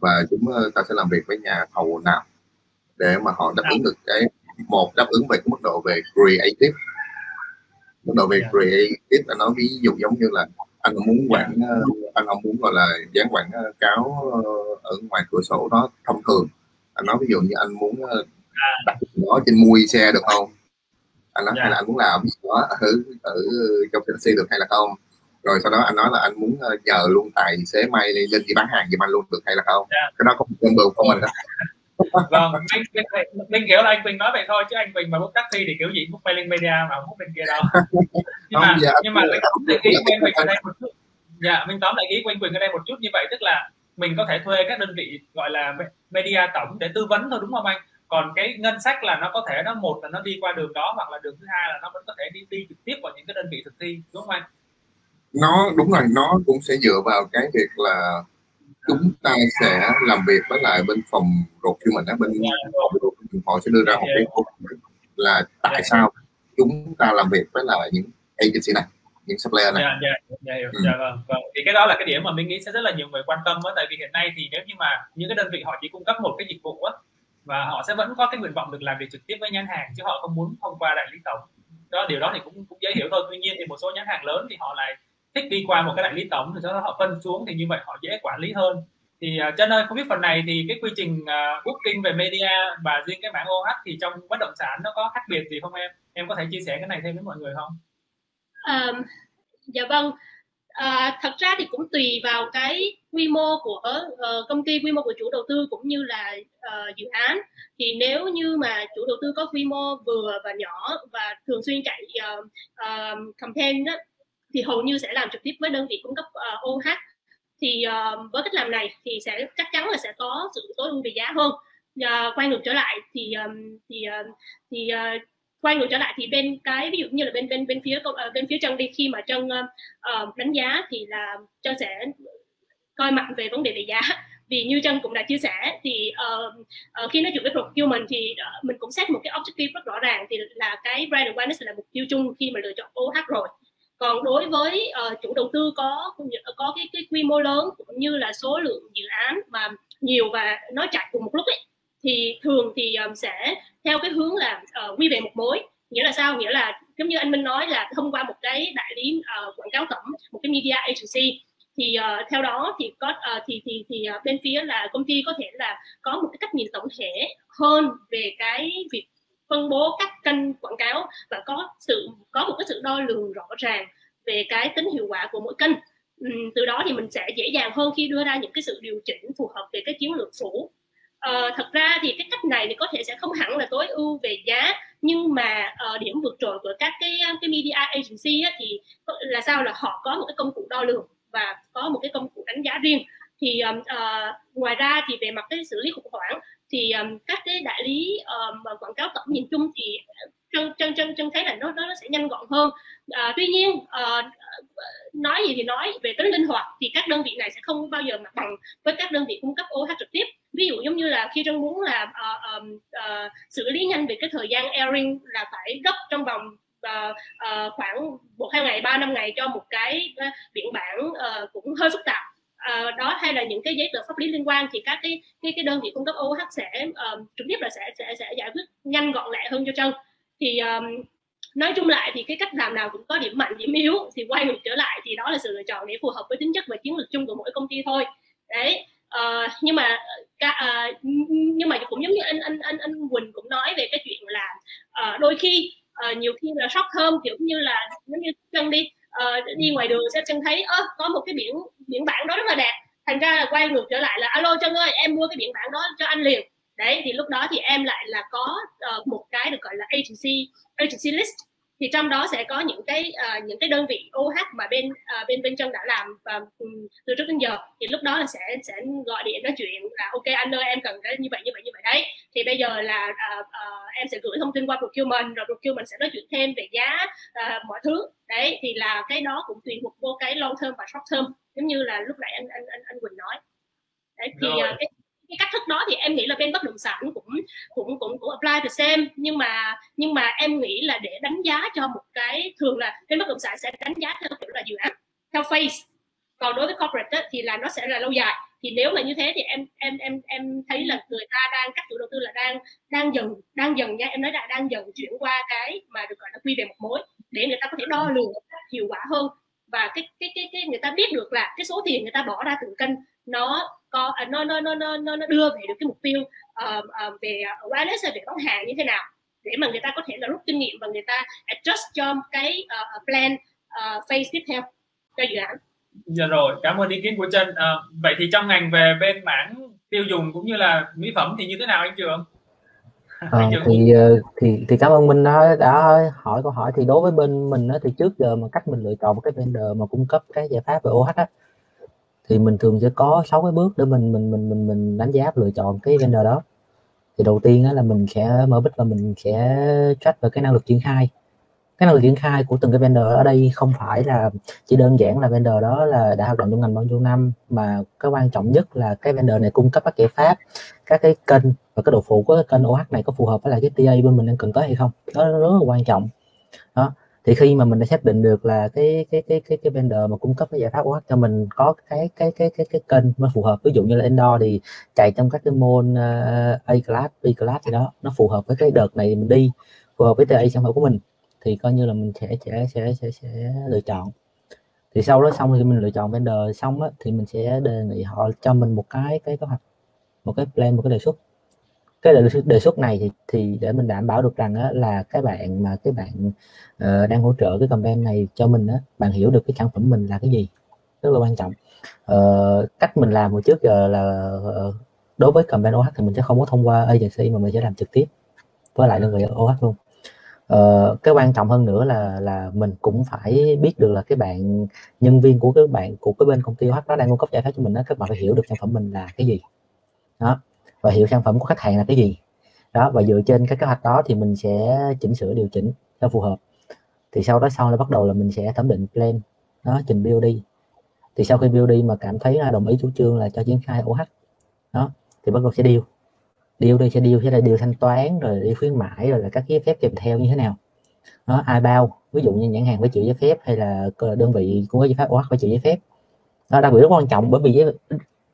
và chúng ta sẽ làm việc với nhà thầu nào để mà họ đáp ứng được cái một đáp ứng về cái mức độ về creative mức độ về creative là nói ví dụ giống như là anh muốn quảng anh không muốn gọi là dán quảng cáo ở ngoài cửa sổ đó thông thường. Anh nói ví dụ như anh muốn đặt nó trên mui xe được không? Anh nói yeah. hay là anh muốn làm đó ở ở trong taxi được hay là không? Rồi sau đó anh nói là anh muốn nhờ luôn tài xế may lên đi bán hàng giùm anh luôn được hay là không? Yeah. cái đó có một bường của mình đó vâng mình, mình, mình kiểu là anh Quỳnh nói vậy thôi chứ anh Quỳnh mà book taxi thì kiểu gì book mailing media mà book bên kia đâu. Nhưng mà dạ, nhưng mà mình tóm lại ý của anh Quỳnh ở đây một chút. Dạ mình tóm lại ý của anh Quỳnh ở đây một chút như vậy tức là mình có thể thuê các đơn vị gọi là media tổng để tư vấn thôi đúng không anh? Còn cái ngân sách là nó có thể nó một là nó đi qua đường đó hoặc là đường thứ hai là nó vẫn có thể đi đi trực tiếp vào những cái đơn vị thực thi đúng không anh? Nó đúng rồi nó cũng sẽ dựa vào cái việc là chúng ta sẽ làm việc với lại bên phòng procurement á bên phòng họ sẽ đưa ra một cái là tại sao chúng ta làm việc với lại những agency này những supplier này. Dạ, dạ, dạ, ừ. dạ vâng, vâng. Thì cái đó là cái điểm mà mình nghĩ sẽ rất là nhiều người quan tâm á, tại vì hiện nay thì nếu như mà những cái đơn vị họ chỉ cung cấp một cái dịch vụ á, và họ sẽ vẫn có cái nguyện vọng được làm việc trực tiếp với nhãn hàng chứ họ không muốn thông qua đại lý tổng. Đó điều đó thì cũng cũng dễ hiểu thôi. Tuy nhiên thì một số nhãn hàng lớn thì họ lại thích đi qua một cái đại lý tổng thì sau đó họ phân xuống thì như vậy họ dễ quản lý hơn. Thì à, uh, chân ơi không biết phần này thì cái quy trình uh, booking về media và riêng cái mảng OH thì trong bất động sản nó có khác biệt gì không em? Em có thể chia sẻ cái này thêm với mọi người không? Um, dạ vâng. À, thật ra thì cũng tùy vào cái quy mô của uh, công ty quy mô của chủ đầu tư cũng như là uh, dự án. Thì nếu như mà chủ đầu tư có quy mô vừa và nhỏ và thường xuyên chạy uh, uh, campaign đó, thì hầu như sẽ làm trực tiếp với đơn vị cung cấp uh, OH. Thì uh, với cách làm này thì sẽ chắc chắn là sẽ có sự tối ưu về giá hơn. Uh, quay ngược trở lại thì um, thì uh, thì uh, quay ngược trở lại thì bên cái ví dụ như là bên bên bên phía uh, bên phía chân đi khi mà chân uh, đánh giá thì là chân sẽ coi mạnh về vấn đề về giá. Vì như chân cũng đã chia sẻ thì uh, uh, khi nói chuyện với procurement thì uh, mình cũng xét một cái objective rất rõ ràng thì là cái brand awareness là mục tiêu chung khi mà lựa chọn OH rồi còn đối với uh, chủ đầu tư có có cái, cái quy mô lớn cũng như là số lượng dự án mà nhiều và nó chạy cùng một lúc ấy thì thường thì um, sẽ theo cái hướng là uh, quy về một mối. Nghĩa là sao? Nghĩa là giống như anh Minh nói là thông qua một cái đại lý uh, quảng cáo tổng một cái media agency thì uh, theo đó thì có uh, thì thì thì uh, bên phía là công ty có thể là có một cái cách nhìn tổng thể hơn về cái việc phân bố các kênh quảng cáo và có sự có một cái sự đo lường rõ ràng về cái tính hiệu quả của mỗi kênh. Từ đó thì mình sẽ dễ dàng hơn khi đưa ra những cái sự điều chỉnh phù hợp về cái chiến lược phủ à, ờ, thật ra thì cái cách này thì có thể sẽ không hẳn là tối ưu về giá nhưng mà uh, điểm vượt trội của các cái ờ, cái media agency á, thì là sao là họ có một cái công cụ đo lường và có một cái công cụ đánh giá riêng. Thì uh, ngoài ra thì về mặt cái xử lý khủng hoảng thì um, các cái đại lý um, quảng cáo tổng nhìn chung thì ờ, chân chân chân chân thấy là nó nó sẽ nhanh gọn hơn. À, tuy nhiên uh, nói gì thì nói về tính linh hoạt thì các đơn vị này sẽ không bao giờ mặt bằng với các đơn vị cung cấp OH trực tiếp. Ví dụ giống như là khi trân muốn là uh, um, uh, xử lý nhanh về cái thời gian airing là phải gấp trong vòng uh, uh, khoảng một hai ngày ba năm ngày cho một cái uh, biện bản uh, cũng hơi phức tạp uh, đó hay là những cái giấy tờ pháp lý liên quan thì các cái cái, cái đơn vị cung cấp OH sẽ uh, trực tiếp là sẽ sẽ sẽ giải quyết nhanh gọn lẹ hơn cho chân thì um, nói chung lại thì cái cách làm nào cũng có điểm mạnh điểm yếu thì quay ngược trở lại thì đó là sự lựa chọn để phù hợp với tính chất và chiến lược chung của mỗi công ty thôi. Đấy uh, nhưng mà ca, uh, nhưng mà cũng giống như anh anh anh anh Quỳnh cũng nói về cái chuyện là uh, đôi khi uh, nhiều khi là short term kiểu như là giống như chân đi Ờ, uh, đi ngoài đường sẽ chân thấy ơ có một cái biển biển bảng đó rất là đẹp. Thành ra là quay ngược trở lại là alo chân ơi em mua cái biển bảng đó cho anh liền. Đấy thì lúc đó thì em lại là có uh, một cái được gọi là agency agency list thì trong đó sẽ có những cái uh, những cái đơn vị OH mà bên uh, bên bên chân đã làm và um, từ trước đến giờ. Thì lúc đó là sẽ sẽ gọi điện nói chuyện là ok anh ơi em cần cái như vậy như vậy như vậy. Đấy. Thì bây giờ là uh, uh, em sẽ gửi thông tin qua procurement rồi procurement sẽ nói chuyện thêm về giá uh, mọi thứ. Đấy thì là cái đó cũng tùy thuộc vô cái long term và short term giống như là lúc nãy anh anh anh, anh Quỳnh nói. Đấy thì uh, cái cái cách thức đó thì em nghĩ là bên bất động sản cũng cũng cũng cũng apply the same nhưng mà nhưng mà em nghĩ là để đánh giá cho một cái thường là bên bất động sản sẽ đánh giá theo kiểu là dự án theo phase. Còn đối với corporate á, thì là nó sẽ là lâu dài. Thì nếu mà như thế thì em em em em thấy là người ta đang các chủ đầu tư là đang đang dần đang dần nha em nói là đang dần chuyển qua cái mà được gọi là quy về một mối để người ta có thể đo lường hiệu quả hơn và cái cái cái cái người ta biết được là cái số tiền người ta bỏ ra từng kênh nó có à, nó nó nó nó nó đưa về được cái mục tiêu uh, uh, về à, wireless về bán hàng như thế nào để mà người ta có thể là rút kinh nghiệm và người ta adjust cho cái uh, plan uh, phase tiếp theo cho dự án. Dạ rồi, cảm ơn ý kiến của Trân. À, vậy thì trong ngành về bên mảng tiêu dùng cũng như là mỹ phẩm thì như thế nào anh Trường? À, thì thì thì cảm ơn Minh đã, đã hỏi câu hỏi. Thì đối với bên mình đó, thì trước giờ mà cách mình lựa chọn một cái vendor mà cung cấp cái giải pháp về OH á, thì mình thường sẽ có sáu cái bước để mình mình mình mình mình đánh giá lựa chọn cái vendor đó. Thì đầu tiên là mình sẽ mở bích và mình sẽ track về cái năng lực triển khai cái năng lực triển khai của từng cái vendor ở đây không phải là chỉ đơn giản là vendor đó là đã hoạt động trong ngành bao nhiêu năm mà cái quan trọng nhất là cái vendor này cung cấp các giải pháp các cái kênh và cái độ phụ của cái kênh OH này có phù hợp với lại cái TA bên mình đang cần tới hay không. Đó rất là quan trọng. Đó. Thì khi mà mình đã xác định được là cái cái cái cái cái vendor mà cung cấp cái giải pháp OH cho mình có cái cái cái cái cái kênh nó phù hợp ví dụ như là indoor thì chạy trong các cái môn ờ, uh, A class, B class gì đó nó phù hợp với cái đợt này mình đi phù hợp với TA sản phẩm của mình thì coi như là mình sẽ sẽ sẽ sẽ, sẽ lựa chọn. Thì sau đó xong thì mình lựa chọn vendor xong á, thì mình sẽ đề nghị họ cho mình một cái cái kế hoạch một cái plan một cái đề xuất. Cái đề, đề xuất này thì, thì để mình đảm bảo được rằng á, là cái bạn mà cái bạn uh, đang hỗ trợ cái campaign này cho mình á, bạn hiểu được cái sản phẩm mình là cái gì rất là quan trọng. Uh, cách mình làm hồi trước giờ là uh, đối với campaign OH thì mình sẽ không có thông qua agency mà mình sẽ làm trực tiếp với lại đơn vị OH luôn uh, cái quan trọng hơn nữa là là mình cũng phải biết được là cái bạn nhân viên của cái bạn của cái bên công ty H đó đang cung cấp giải pháp cho mình đó các bạn phải hiểu được sản phẩm mình là cái gì. Đó và hiểu sản phẩm của khách hàng là cái gì. Đó và dựa trên cái kế hoạch đó thì mình sẽ chỉnh sửa điều chỉnh cho phù hợp. Thì sau đó sau là bắt đầu là mình sẽ thẩm định plan đó trình BOD thì sau khi BOD mà cảm thấy là đồng ý chủ trương là cho triển khai OH đó thì bắt đầu sẽ điều điều đây sẽ điều sẽ là điều thanh toán rồi đi khuyến mãi rồi là các giấy phép kèm theo như thế nào. Nó ai bao ví dụ như nhãn hàng phải chịu giấy phép hay là đơn vị cũng có giấy phép OH phải chịu giấy phép. Đó đặc biệt rất quan trọng bởi vì giấy,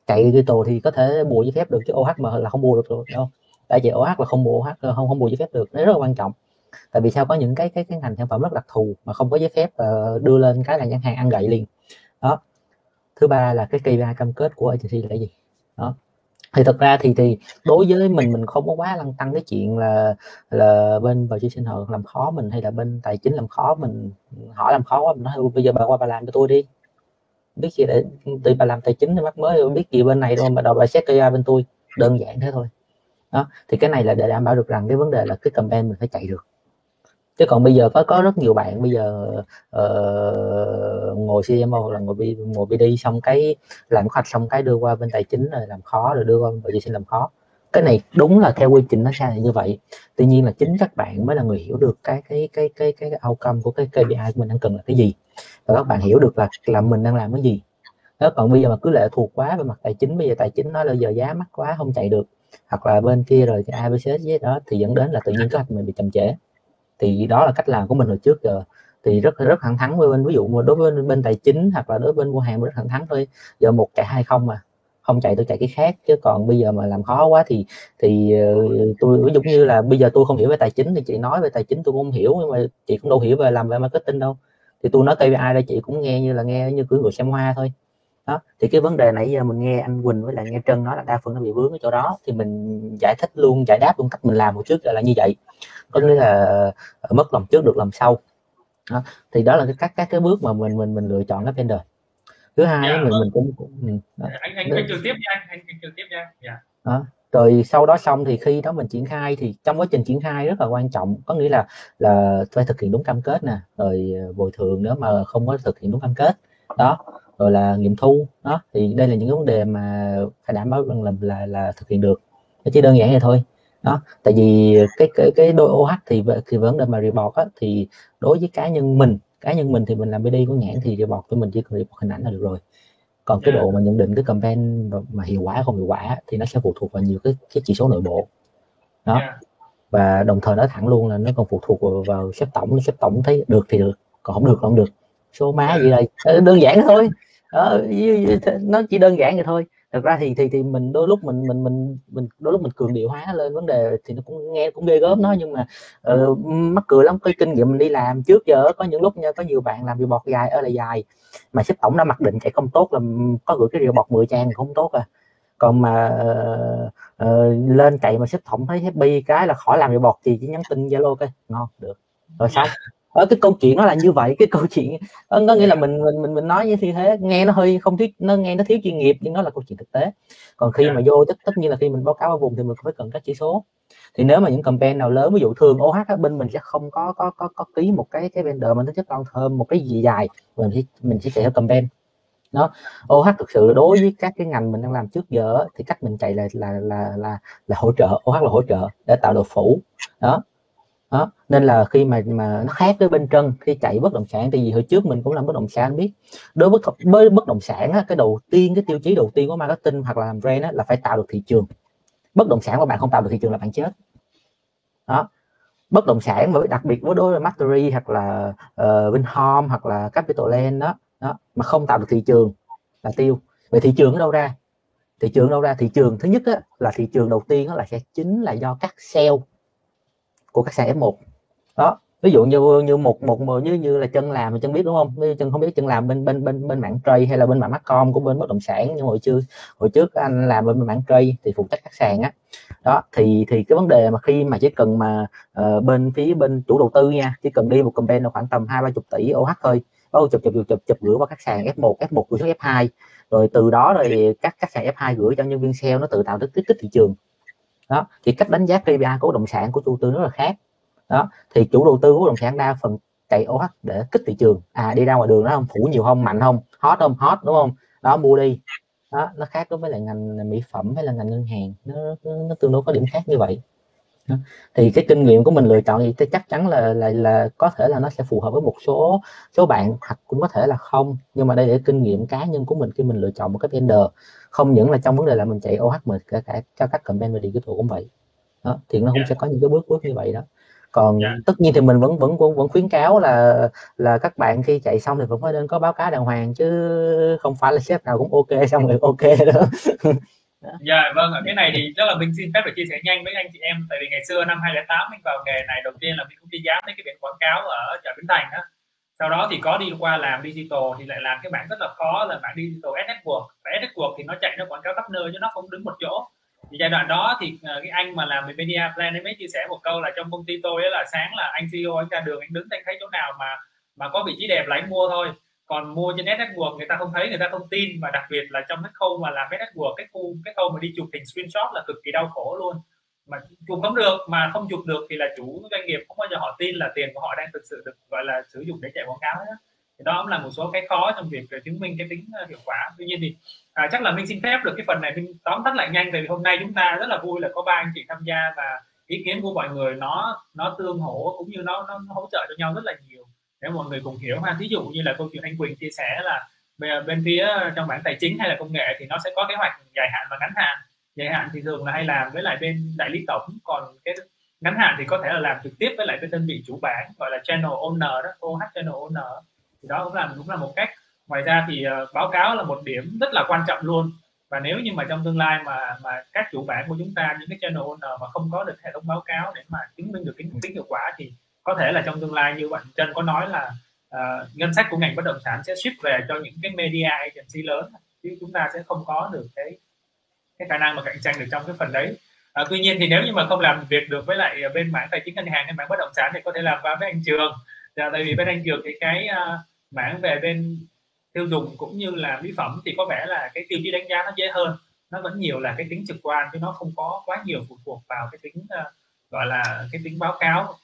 chạy đi tù thì có thể bù giấy phép được chứ OH mà là không bù được rồi đâu. Tại vì OH là không bù OH không không bù giấy phép được nó rất là quan trọng. Tại vì sao có những cái cái cái ngành sản phẩm rất đặc thù mà không có giấy phép uh, đưa lên cái là nhãn hàng ăn gậy liền. Đó. Thứ ba là cái KPI cam kết của agency là gì? Đó thì thật ra thì thì đối với mình mình không có quá lăng tăng cái chuyện là là bên vào sinh hoạt làm khó mình hay là bên tài chính làm khó mình. Hỏi làm khó quá, mình nói bây giờ bà qua bà làm cho tôi đi. Biết gì để từ bà làm tài chính thì mắc mới, biết gì bên này đâu, mà đầu bà xét ra bên tôi, đơn giản thế thôi. Đó, thì cái này là để đảm bảo được rằng cái vấn đề là cái campaign mình phải chạy được chứ còn bây giờ có có rất nhiều bạn bây giờ uh, ngồi CMO hoặc là ngồi ngồi BD xong cái làm khoạch xong cái đưa qua bên tài chính rồi làm khó rồi đưa qua bên xin làm khó. Cái này đúng là theo quy trình nó sai như vậy. Tuy nhiên là chính các bạn mới là người hiểu được cái cái cái cái cái outcome của cái KPI của mình đang cần là cái gì. Và các bạn hiểu được là làm mình đang làm cái gì. Đó còn bây giờ mà cứ lệ thuộc quá về mặt tài chính bây giờ tài chính nói là giờ giá mắc quá không chạy được. Hoặc là bên kia rồi cái abc với đó thì dẫn đến là tự nhiên kế hoạch mình bị chậm trễ thì đó là cách làm của mình hồi trước giờ. Thì rất rất thẳng thắn với bên, ví dụ đối với bên tài chính hoặc là đối với bên mua hàng rất thẳng thắn thôi. Giờ một chạy hai không mà. Không chạy tôi chạy cái khác. Chứ còn bây giờ mà làm khó quá thì thì ờ, tôi, ví dụ như là bây giờ tôi không hiểu về tài chính thì chị nói về tài chính tôi cũng không hiểu, nhưng mà chị cũng đâu hiểu về làm về marketing đâu. Thì tôi nói KPI đây chị cũng nghe như là nghe như cưỡi người xem hoa thôi đó thì cái vấn đề nãy giờ mình nghe anh Quỳnh với lại nghe Trân nói là đa phần nó bị vướng ở chỗ đó thì mình giải thích luôn giải đáp luôn cách mình làm một trước là như vậy có nghĩa là ờ, mất lòng trước được làm sau đó. thì đó là cái các các cái bước mà mình mình mình lựa chọn cái vendor thứ hai yeah, dạ, mình vâng. mình cũng, cũng đó. anh anh anh trực tiếp nha anh anh trực tiếp nha yeah. đó rồi sau đó xong thì khi đó mình triển khai thì trong quá trình triển khai rất là quan trọng có nghĩa là là phải thực hiện đúng cam kết nè rồi ờ, bồi thường nếu mà không có thực hiện đúng cam kết đó rồi là nghiệm thu. Đó thì đây là những vấn đề mà phải đảm bảo rằng là là, là thực hiện được. Nó chỉ đơn giản vậy thôi. Đó tại vì cái cái cái đôi OH thì thì vấn đề mà report á, thì đối với cá nhân mình cá nhân mình thì mình làm BD của nhãn thì report của mình chỉ cần report hình ảnh là được rồi. Còn cái độ mà nhận định cái campaign mà hiệu quả không hiệu quả thì nó sẽ phụ thuộc vào nhiều cái cái chỉ số nội bộ. Đó. Và đồng thời nói thẳng luôn là nó còn phụ thuộc vào, vào sếp tổng sếp tổng thấy được thì được còn không được không được. Số má gì đây? Đơn giản thôi nó chỉ đơn giản vậy thôi. Thật ra thì thì thì mình đôi lúc mình mình mình mình đôi lúc mình cường điệu hóa lên vấn đề thì nó cũng nghe cũng ghê gớm nó nhưng mà uh, mắc cười lắm cái kinh nghiệm mình đi làm trước giờ có những lúc nha có nhiều bạn làm bọt dài ở là dài mà sếp tổng đã mặc định chạy không tốt là có gửi cái bọt 10 trang không tốt à. Còn mà uh, uh, lên chạy mà sếp tổng thấy happy cái là khỏi làm bọt thì chỉ nhắn tin zalo cái ngon được. Rồi xong ở cái câu chuyện nó là như vậy cái câu chuyện có nghĩa là mình mình mình mình nói như thế nghe nó hơi không thiết nó nghe nó thiếu chuyên nghiệp nhưng nó là câu chuyện thực tế. Còn khi dạ. mà vô tất tất nhiên là khi mình báo cáo ở vùng thì mình phải cần các chỉ số. Thì nếu mà những campaign nào lớn ví dụ thường OH bên mình sẽ không có có có có ký một cái cái vendor mà tính chất long thơm một cái gì dài mình mình sẽ chạy theo campaign. Nó OH thực sự đối với các cái ngành mình đang làm trước giờ thì cách mình chạy là là là là, là hỗ trợ OH là hỗ trợ để tạo độ phủ. Đó đó nên là khi mà mà nó khác với bên trân khi chạy bất động sản thì vì hồi trước mình cũng làm bất động sản biết. Đối với với bất động sản á, cái đầu tiên cái tiêu chí đầu tiên của marketing hoặc là làm brand á, là phải tạo được thị trường. Bất động sản của bạn không tạo được thị trường là bạn chết. Đó. Bất động sản với đặc biệt với đối với Mastery hoặc là uh, Vinhome hoặc là Capital đó đó mà không tạo được thị trường là tiêu. Vậy thị trường ở đâu ra? Thị trường đâu ra? Thị trường thứ nhất á, là thị trường đầu tiên á, là sẽ chính là do các sale của các sàn F1 đó ví dụ như như một một như như là chân làm chân biết đúng không? Chân không biết chân làm bên bên bên bên mạng trade hay là bên mạng Macom của bên bất động sản nhưng hồi trước hồi trước anh làm bên mạng trade thì phụ trách các sàn á. Đó thì thì cái vấn đề mà khi mà chỉ cần mà uh, bên phía bên chủ đầu tư nha chỉ cần đi một campaign là khoảng tầm hai ba chục tỷ OH thôi. Bao chụp chụp chụp chụp chụp gửi qua các sàn F1 F1 gửi xuống F2 rồi từ đó rồi các các sàn F2 gửi cho nhân viên sale nó tự tạo được kích thị trường đó thì cách đánh giá KPI của bất động sản của chủ tư rất là khác. Đó thì chủ đầu tư của bất động sản đa phần chạy OH để kích thị trường. À đi ra ngoài đường nó không? Phủ nhiều không? Mạnh không? Hot không? Hot đúng không? Đó mua đi. Đó nó khác đối với lại ngành mỹ phẩm hay là ngành ngân hàng. Nó, nó, nó tương đối có điểm khác như vậy. Thì cái kinh nghiệm của mình lựa chọn thì chắc chắn là là là có thể là nó sẽ phù hợp với một số số bạn hoặc cũng có thể là không. Nhưng mà đây là kinh nghiệm cá nhân của mình khi mình lựa chọn một cái vendor không những là trong vấn đề là mình chạy OH mà cả cả cho các campaign về digital cũng vậy đó thì nó cũng yeah. Dạ. sẽ có những cái bước bước như vậy đó còn yeah. Dạ. tất nhiên thì mình vẫn vẫn vẫn vẫn khuyến cáo là là các bạn khi chạy xong thì vẫn phải nên có báo cáo đàng hoàng chứ không phải là sếp nào cũng ok xong rồi ok đó Dạ yeah, vâng, cái này thì rất là mình xin phép được chia sẻ nhanh với anh chị em tại vì ngày xưa năm 2008 mình vào nghề này đầu tiên là mình cũng đi dám mấy cái biển quảng cáo ở chợ Bến Thành đó sau đó thì có đi qua làm digital thì lại làm cái bản rất là khó, là bản digital ad network. Và ad network thì nó chạy nó quảng cáo khắp nơi chứ nó không đứng một chỗ. Thì giai đoạn đó thì ờ, cái anh mà làm về media plan ấy mới chia sẻ một câu là trong công ty tôi ấy là sáng là anh CEO anh ra đường anh đứng anh thấy chỗ nào mà mà có vị trí đẹp là anh mua thôi. Còn mua trên network người ta không thấy, người ta không tin. Và đặc biệt là trong cái khâu mà làm network, cái khu, cái khâu mà đi chụp hình screenshot là cực kỳ đau khổ luôn mà chụp không được mà không chụp được thì là chủ doanh nghiệp không bao giờ họ tin là tiền của họ đang thực sự được gọi là sử dụng để chạy quảng cáo hết thì đó cũng là một số cái khó trong việc ờ, chứng minh cái tính ờ, hiệu quả. Tuy nhiên thì à, chắc là mình xin phép được cái phần này mình tóm tắt lại nhanh tại vì hôm nay chúng ta rất là vui là có ba anh chị tham gia và ý kiến của mọi người nó nó tương hỗ cũng như nó, nó hỗ trợ cho nhau rất là nhiều. Để mọi người cùng hiểu ha. Ví dụ như là câu chuyện anh Quỳnh chia sẻ là bên phía trong bản tài chính hay là công nghệ thì nó sẽ có kế hoạch dài hạn và ngắn hạn dài hạn thì thường là hay làm với lại bên đại lý tổng còn cái ngắn hạn thì có thể là làm trực tiếp với lại cái đơn vị chủ bản gọi là channel owner đó OH channel owner. Thì đó cũng là cũng là một cách. Ngoài ra thì uh, báo cáo là một điểm rất là quan trọng luôn. Và nếu như mà trong tương lai mà mà các chủ bản của chúng ta những cái channel owner mà không có được hệ thống báo cáo để mà chứng minh được tính tính hiệu quả thì có thể là trong tương lai như bạn Trân có nói là uh, ngân sách của ngành bất động sản sẽ shift về cho những cái media agency lớn chứ chúng ta sẽ không có được cái cái khả năng mà cạnh tranh được trong cái phần đấy. À, tuy nhiên thì nếu như mà không làm việc được với lại à, bên mảng tài chính ngân hàng hay mảng bất động sản thì có thể làm qua với anh trường. Dạ, tại vì bên anh trường thì cái uh, mảng về bên tiêu dùng cũng như là mỹ phẩm thì có vẻ là cái tiêu chí đánh giá nó dễ hơn. Nó vẫn nhiều là cái tính trực quan chứ nó không có quá nhiều phụ thuộc vào cái tính uh, gọi là cái tính báo cáo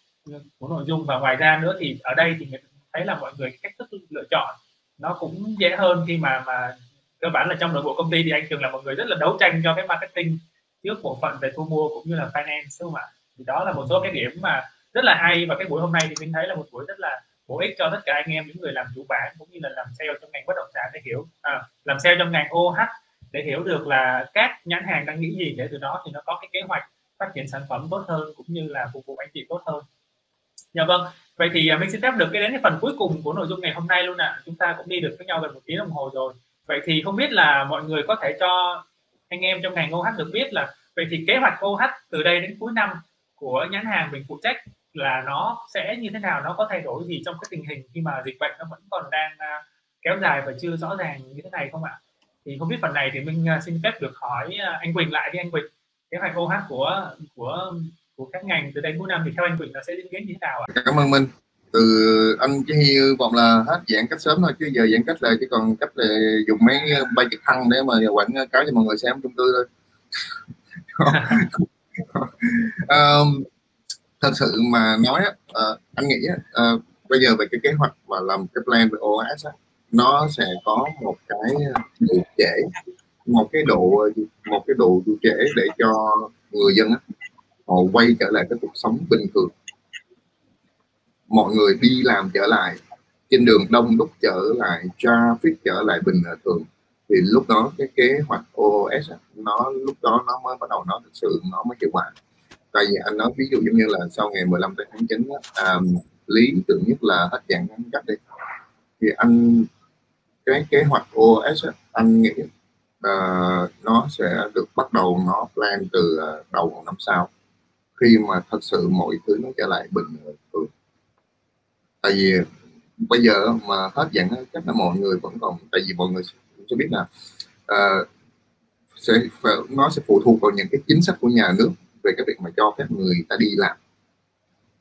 của nội dung. Và ngoài ra nữa thì ở đây thì mình thấy là mọi người cách thức lựa chọn nó cũng dễ hơn khi mà mà cơ bản là trong nội bộ công ty thì anh thường là một người rất là đấu tranh cho cái marketing trước bộ phận về thu mua cũng như là finance đúng không ạ? Thì đó là một số cái điểm mà rất là hay và cái buổi hôm nay thì mình thấy là một buổi rất là bổ ích cho tất cả anh em những người làm chủ bản cũng như là làm sale trong ngành bất động sản để hiểu à, làm sale trong ngành OH để hiểu được là các nhãn hàng đang nghĩ gì để từ đó thì nó có cái kế hoạch phát triển sản phẩm tốt hơn cũng như là phục vụ anh chị tốt hơn. Dạ vâng vậy thì à, mình xin phép được cái đến cái phần cuối cùng của nội dung ngày hôm nay luôn ạ. À. chúng ta cũng đi được với nhau gần một tiếng đồng hồ rồi vậy thì không biết là mọi người có thể cho anh em trong ngành OH được biết là, vậy thì kế hoạch OH từ đây đến cuối năm của nhãn hàng mình phụ trách là nó sẽ như thế nào, nó có thay đổi gì trong cái tình hình khi mà dịch bệnh nó vẫn còn đang à, kéo dài và chưa rõ ràng như thế này không ạ? Thì không biết phần này thì mình à, xin phép được hỏi à, anh Quỳnh lại đi anh Quỳnh. Kế hoạch OH của của của các ngành từ đây cuối năm thì theo anh Quỳnh nó sẽ diễn biến như thế nào ạ? Cảm ơn Minh từ anh chỉ hy vọng là hết giãn cách sớm thôi chứ giờ giãn cách là chỉ còn cách là dùng mấy bay trực thăng để mà quảng cáo cho mọi người xem chung cư thôi. Um, thật sự mà nói uh, anh nghĩ uh, bây giờ về cái kế hoạch và làm cái plan về OS á, nó sẽ có một cái độ trễ một cái độ một cái độ trễ để cho người dân á, họ quay trở lại cái cuộc sống bình thường mọi người đi làm trở lại trên đường đông đúc trở lại traffic trở lại bình thường. Thì lúc đó cái kế hoạch OS nó lúc đó nó mới bắt đầu nó thực sự nó mới hiệu quả. Tại vì anh nói ví dụ giống như là sau ngày 15 tháng 9 à, lý tưởng nhất là hết giãn cách đi. Thì anh cái kế hoạch OS anh nghĩ uh, nó sẽ được bắt đầu nó plan từ ờ, đầu năm sau khi mà thật sự mọi thứ nó trở lại bình thường tại vì bây giờ mà hết giãn cách là mọi người vẫn còn tại vì mọi người sẽ biết là uh, sẽ nó sẽ phụ thuộc vào những cái chính sách của nhà nước về cái việc mà cho phép người ta đi làm.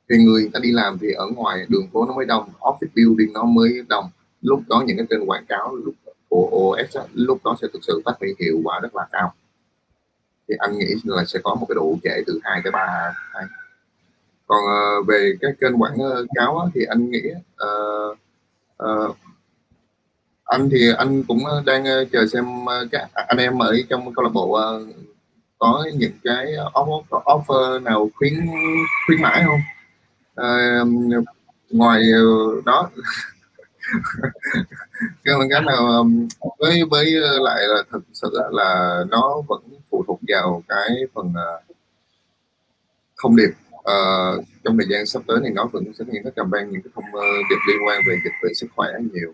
Thì người ta đi làm thì ở ngoài đường phố nó mới đông office building nó mới đông. Lúc đó những cái kênh quảng cáo lúc của OS lúc đó sẽ thực sự phát huy hiệu quả rất là cao. Thì anh nghĩ là sẽ có một cái độ trễ từ 2 tới 3 tháng còn uh, về cái kênh quảng ờ, cáo á, thì anh nghĩ uh, uh, anh thì anh cũng đang chờ xem các anh em ở trong câu lạc bộ uh, có những cái offer, offer nào khuyến khuyến mãi không? Uh, ngoài đó cái cái nào với với lại là thực sự là nó vẫn phụ thuộc vào cái phần thông điệp uh, trong thời gian sắp tới thì nó vẫn sẽ những cái campaign những cái thông điệp liên quan về dịch về sức khỏe nhiều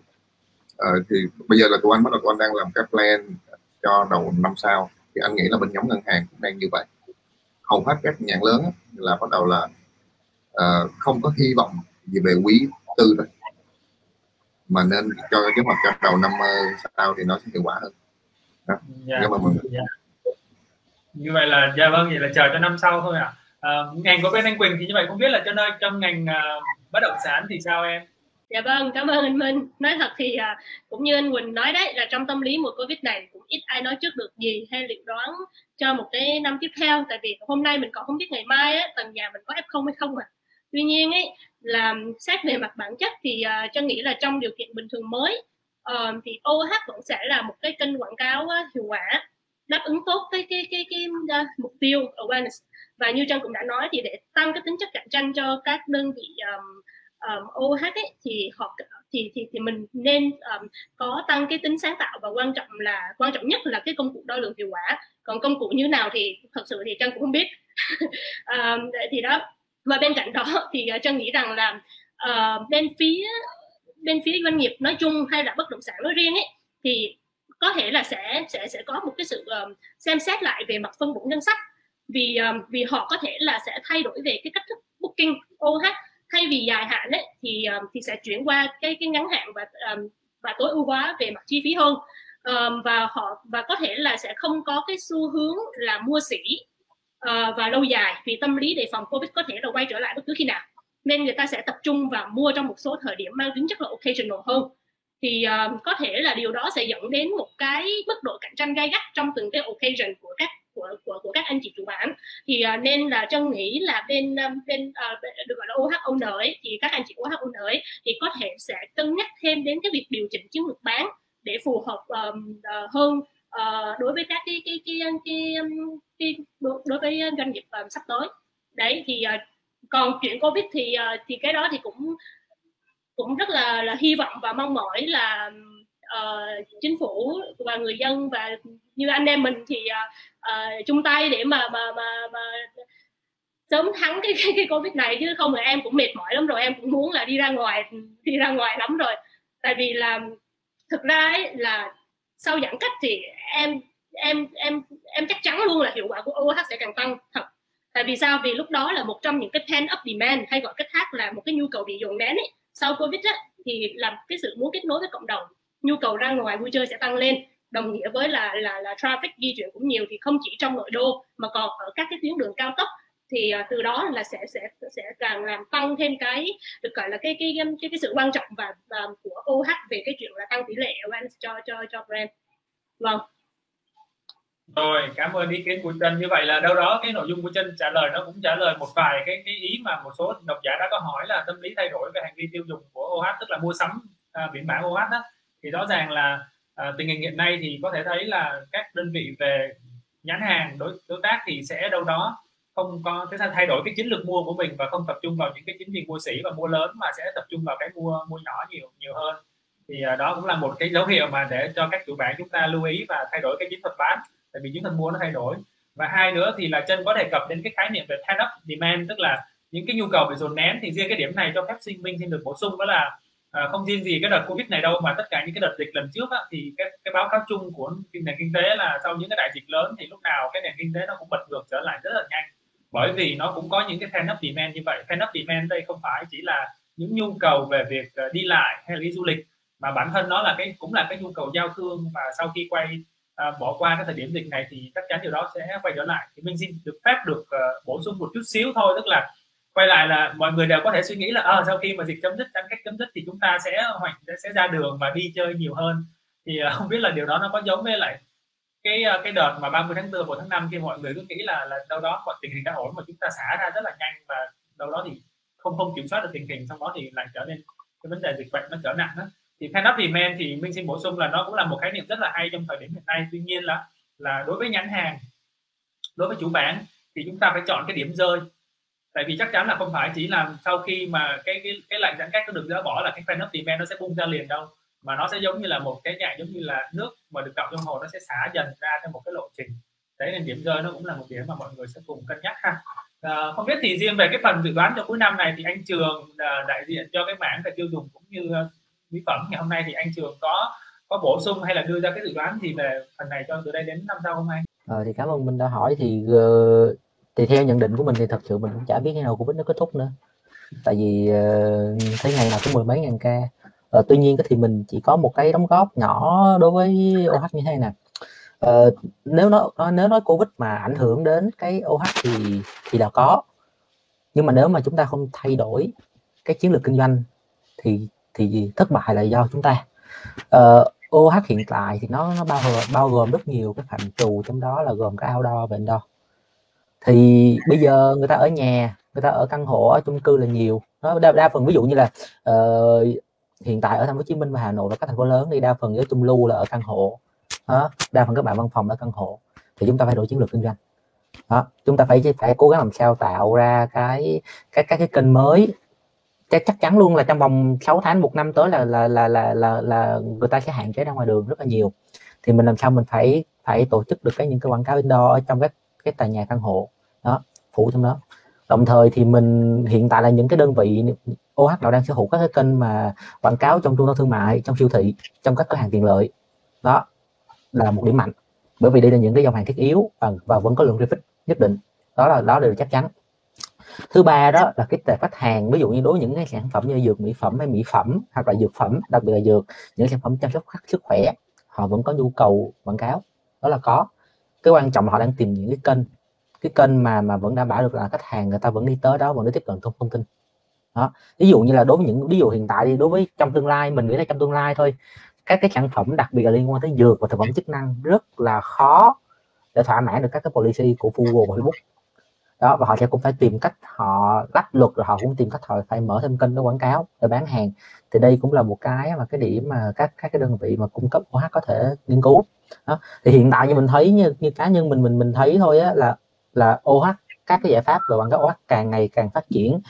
uh, thì bây giờ là tụi anh bắt đầu tụi anh đang làm cái plan cho đầu năm sau thì anh nghĩ là bên nhóm ngân hàng cũng đang như vậy hầu hết các nhãn lớn là bắt đầu là uh, không có hy vọng gì về quý tư rồi mà nên cho kế hoạch cho đầu năm sau thì nó sẽ hiệu quả hơn đó. Dạ. cảm ơn mọi người dạ. như vậy là dạ vâng vậy là chờ cho năm sau thôi à, à ngành của bên anh Quỳnh thì như vậy không biết là cho nơi trong ngành uh, bất động sản thì sao em Dạ vâng, cảm ơn anh Minh. Nói thật thì à, cũng như anh Quỳnh nói đấy là trong tâm lý mùa Covid này cũng ít ai nói trước được gì hay liệu đoán cho một cái năm tiếp theo. Tại vì hôm nay mình còn không biết ngày mai á, tầng nhà mình có F0 hay không à. Tuy nhiên ấy là xét về mặt bản chất thì à, cho nghĩ là trong điều kiện bình thường mới uh, thì OH vẫn sẽ là một cái kênh quảng cáo uh, hiệu quả đáp ứng tốt cái cái cái cái uh, mục tiêu awareness và như Trân cũng đã nói thì để tăng cái tính chất cạnh tranh cho các đơn vị um, um, OH ấy, thì họ thì thì thì mình nên um, có tăng cái tính sáng tạo và quan trọng là quan trọng nhất là cái công cụ đo lường hiệu quả. Còn công cụ như nào thì thật sự thì Trân cũng không biết. Um, thì đó. Và bên cạnh đó thì ờ, uh, Trân nghĩ rằng là uh, bên phía bên phía doanh nghiệp nói chung hay là bất động sản nói riêng ấy thì có thể là sẽ sẽ sẽ có một cái sự um, xem xét lại về mặt phân bổ ngân sách vì um, vì họ có thể là sẽ thay đổi về cái cách thức booking OH thay vì dài hạn ấy, thì um, thì sẽ chuyển qua cái cái ngắn hạn và um, và tối ưu hóa về mặt chi phí hơn. Um, và họ và có thể là sẽ không có cái xu hướng là mua sỉ uh, và lâu dài vì tâm lý đề phòng covid có thể là quay trở lại bất cứ khi nào. Nên người ta sẽ tập trung và mua trong một số thời điểm mang tính chất là occasional hơn. Thì uh, có thể là điều đó sẽ dẫn đến một cái mức độ cạnh tranh gay gắt trong từng cái occasion của các của của, của các anh chị chủ bán thì uh, nên là trân nghĩ là bên à, bên uh, được gọi là OH owner ấy thì các anh chị OH owner ấy thì có thể sẽ cân nhắc thêm đến cái việc điều chỉnh chiến lược bán để phù hợp um, uh, hơn uh, đối với các cái cái cái cái, cái, cái đối với doanh nghiệp um, sắp tới. Đấy thì uh, còn chuyện covid thì uh, thì cái đó thì cũng cũng rất là là hy vọng và mong mỏi là uh, chính phủ và người dân và như anh em mình thì uh, chung tay để mà mà mà, mà sớm thắng cái, cái cái covid này chứ không là em cũng mệt mỏi lắm rồi em cũng muốn là đi ra ngoài đi ra ngoài lắm rồi. Tại vì là thực ra ấy là sau giãn cách thì em em em em chắc chắn luôn là hiệu quả của OH sẽ càng tăng thật. Tại vì sao? Vì lúc đó là một trong những cái pent up demand hay gọi cách khác là một cái nhu cầu bị dồn nén ấy. Sau covid á, thì làm cái sự muốn kết nối với cộng đồng nhu cầu ra ngoài vui chơi sẽ tăng lên. Đồng nghĩa với là là là traffic di chuyển cũng nhiều thì không chỉ trong nội đô mà còn ở các cái tuyến đường cao tốc. Thì uh, từ đó là sẽ sẽ sẽ càng làm tăng thêm cái được gọi là cái cái cái cái sự quan trọng và, và của OH về cái chuyện là tăng tỷ lệ awareness cho cho cho brand. Vâng. Rồi cảm ơn ý kiến của Trân như vậy là đâu đó cái nội dung của Trân trả lời nó cũng trả lời một vài cái cái ý mà một số độc giả đã có hỏi là tâm lý thay đổi về hành vi tiêu dùng của OH tức là mua sắm à, biển bản OH đó thì rõ ràng là à, tình hình hiện nay thì có thể thấy là các đơn vị về nhãn hàng đối đối tác thì sẽ đâu đó không có cái thay đổi cái chiến lược mua của mình và không tập trung vào những cái chiến viên mua sỉ và mua lớn mà sẽ tập trung vào cái mua mua nhỏ nhiều nhiều hơn. Thì à, đó cũng là một cái dấu hiệu mà để cho các chủ bạn chúng ta lưu ý và thay đổi cái chiến thuật bán tại vì chiến thuật mua nó thay đổi. Và hai nữa thì là chân có đề cập đến cái khái niệm về pent up demand tức là những cái nhu cầu bị dồn nén thì riêng cái điểm này cho phép sinh minh xin được bổ sung đó là à, không riêng gì cái đợt covid này đâu mà tất cả những cái đợt dịch lần trước á, thì cái, cái báo cáo chung của nền kinh tế là sau những cái đại dịch lớn thì lúc nào cái nền kinh tế nó cũng bật ngược trở lại rất là nhanh. Bởi vì nó cũng có những cái pent up demand như vậy. Pent up demand đây không phải chỉ là những nhu cầu về việc ờ, đi lại hay là đi du lịch mà bản thân nó là cái cũng là cái nhu cầu giao thương. Và sau khi quay à, bỏ qua cái thời điểm dịch này thì chắc chắn điều đó sẽ quay trở lại. Thì mình xin được phép được uh, bổ sung một chút xíu thôi tức là quay lại là mọi người đều có thể suy nghĩ là à, sau khi mà dịch chấm dứt giãn cách chấm dứt thì chúng ta sẽ hoành sẽ ra đường và đi chơi nhiều hơn. Thì ờ, không biết là điều đó nó có giống với lại cái ờ, cái đợt mà 30 tháng 4 một tháng 5 khi mọi người cứ nghĩ là là đâu đó mọi tình hình đã ổn mà chúng ta xả ra rất là nhanh và đâu đó thì không không kiểm soát được tình hình sau đó thì lại trở nên cái vấn đề dịch bệnh nó trở nặng đó thì pent up demand thì minh xin bổ sung là nó cũng là một khái niệm rất là hay trong thời điểm hiện nay. Tuy nhiên là là đối với nhãn hàng đối với chủ bán thì chúng ta phải chọn cái điểm rơi tại vì chắc chắn là không phải chỉ là sau khi mà cái cái cái lệnh giãn cách nó được dỡ bỏ là cái pent up demand nó sẽ bung ra liền đâu mà nó sẽ giống như là một cái dạng giống như là nước mà được đọng trong hồ nó sẽ xả dần ra theo một cái lộ trình đấy nên điểm rơi nó cũng là một điểm mà mọi người sẽ cùng cân nhắc ha à, không biết thì riêng về cái phần dự đoán cho cuối năm này thì anh trường ờ, đại diện cho cái mảng về tiêu dùng cũng như ờ, mỹ phẩm ngày hôm nay thì anh trường có có bổ sung hay là đưa ra cái dự đoán gì về phần này cho từ đây đến năm sau không anh? Ờ, thì cảm ơn mình đã hỏi thì uh, thì theo nhận định của mình thì thật sự mình cũng chả biết khi nào covid nó kết thúc nữa. Tại vì uh, thấy ngày nào cũng mười mấy ngàn ca. Uh, tuy nhiên thì mình chỉ có một cái đóng góp nhỏ đối với OH như thế này nè. Ờ, nếu nó nếu nói Covid mà ảnh hưởng đến cái OH thì thì là có. Nhưng mà nếu mà chúng ta không thay đổi cái chiến lược kinh doanh thì thì thất bại là do chúng ta. Uh, OH hiện tại thì nó nó bao gồm bao gồm rất nhiều cái phạm trù trong đó là gồm cả outdoor và indoor thì bây giờ người ta ở nhà người ta ở căn hộ ở chung cư là nhiều. Nó đa, đa phần ví dụ như là uh, hiện tại ở thành phố Hồ Chí Minh và Hà Nội và các thành phố lớn đi đa phần với chung lưu là ở căn hộ. Đó. đa phần các bạn văn phòng ở căn hộ. Thì chúng ta phải đổi chiến lược kinh doanh. Đó. chúng ta phải phải cố gắng làm sao tạo ra cái cái các cái kênh mới. Chắc chắc chắn luôn là trong vòng 6 tháng một năm tới là là là là là, là người ta sẽ hạn chế ra ngoài đường rất là nhiều. Thì mình làm sao mình phải phải tổ chức được cái những cái quảng cáo indoor ở trong các cái tòa nhà căn hộ phụ phủ trong đó. Đồng thời thì mình hiện tại là những cái đơn vị OH nào đang sở hữu các cái kênh mà quảng cáo trong trung tâm thương mại trong siêu thị trong các cửa hàng tiện lợi đó là một điểm mạnh. Bởi vì đây là những cái dòng hàng thiết yếu và, và vẫn có lượng traffic nhất định. Đó là đó đều chắc chắn. Thứ ba đó là cái tệp khách hàng ví dụ như đối với những cái sản phẩm như dược mỹ phẩm hay mỹ phẩm hoặc là dược phẩm đặc biệt là dược những sản phẩm chăm sóc sức khỏe họ vẫn có nhu cầu quảng cáo. Đó là có. Cái quan trọng là họ đang tìm những cái kênh cái kênh mà mà vẫn đảm bảo được là khách hàng người ta vẫn đi tới đó vẫn đi tiếp cận thông thông tin. Đó ví dụ như là đối với những ví dụ hiện tại đi đối với trong tương lai mình nghĩ là trong tương lai thôi các cái sản phẩm đặc biệt là liên quan tới dược và thực phẩm chức năng rất là khó để thỏa mãn được các cái policy của Google và Facebook. Đó và họ sẽ cũng phải tìm cách họ lách luật rồi họ cũng tìm cách họ phải mở thêm kênh để quảng cáo để bán hàng. Thì đây cũng là một cái mà cái điểm mà các các cái đơn vị mà cung cấp OH có thể nghiên cứu. Đó. thì hiện tại như mình thấy như, như cá nhân mình mình mình thấy thôi á là là OH các cái giải pháp về quảng cáo OH càng ngày càng phát triển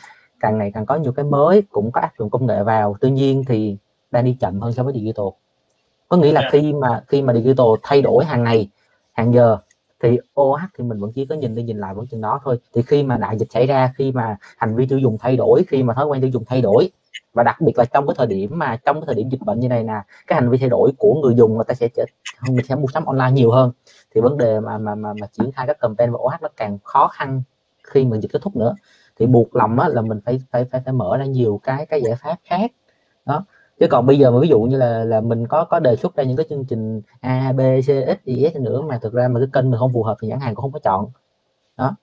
càng ngày càng có nhiều cái mới cũng có áp dụng công nghệ vào tuy nhiên thì đang đi chậm hơn so với digital có nghĩa là. Dạ. khi mà khi mà digital thay đổi hàng ngày hàng giờ thì OH thì mình vẫn chỉ có nhìn đi nhìn lại vẫn chừng đó thôi thì khi mà đại dịch xảy ra khi mà hành vi tiêu dùng thay đổi khi mà thói quen tiêu dùng thay đổi và đặc biệt là trong cái thời điểm mà trong cái thời điểm dịch bệnh như này nè cái hành vi thay đổi của người dùng người ta sẽ trở mình sẽ mua sắm online nhiều hơn. Thì vấn đề mà mà mà, mà triển khai các campaign và OH nó càng khó khăn khi mà dịch kết thúc nữa. Thì buộc lòng á, là mình phải phải phải phải mở ra nhiều cái cái giải pháp khác. Đó. Chứ còn bây giờ mà ví dụ như là là mình có có đề xuất ra những cái chương trình a b c x y nữa mà thực ra mà cái kênh mình không phù hợp thì nhãn hàng cũng không có chọn. Đó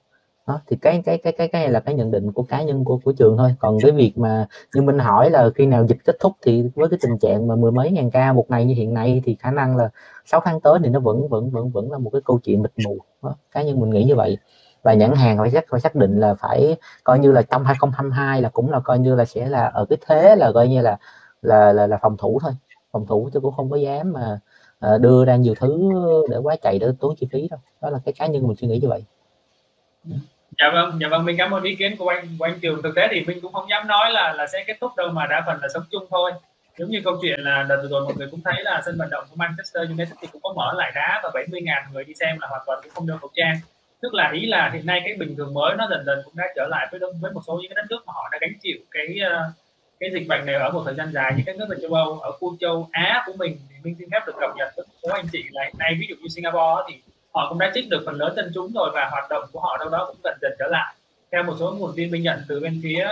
đó thì cái cái cái cái cái này là cái nhận định của cá nhân của của trường thôi. Còn cái việc mà như mình hỏi là khi nào dịch kết thúc thì với cái tình trạng mà mười mấy ngàn ca một ngày như hiện nay thì khả năng là 6 tháng tới thì nó vẫn vẫn vẫn vẫn là một cái câu chuyện mịt mù. Đó. cá nhân mình nghĩ như vậy. Và nhãn hàng phải xác phải xác định là phải coi như là trong 2022 là cũng là coi như là sẽ là ở cái thế là coi như là là là, là phòng thủ thôi. Phòng thủ chứ cũng không có dám mà ờ, đưa ra nhiều thứ để quá chạy để tốn chi phí đâu. Đó là cái cá nhân mình suy nghĩ như vậy dạ vâng dạ vâng mình cảm ơn ý kiến của anh của anh trường. Thực tế thì mình cũng không dám nói là là sẽ kết thúc đâu mà đa phần là sống chung thôi. Giống như câu chuyện là đợt rồi mọi người cũng thấy là sân vận động của Manchester United thì cũng có mở lại đá và 70.000 người đi xem là hoàn toàn cũng không đeo khẩu trang. Tức là ý là hiện nay cái bình thường mới nó dần dần cũng đã trở lại với với một số những cái đất nước mà họ đã gánh chịu cái ờ, cái dịch bệnh này ở một thời gian dài như các nước ở châu Âu, ở khu châu Á của mình. Thì mình xin phép được cập nhật với một số anh chị là hiện nay, ví dụ như Singapore thì họ cũng đã trích được phần lớn dân chúng rồi và hoạt động của họ đâu đó cũng dần dần trở lại. Theo một số nguồn tin mình nhận từ bên phía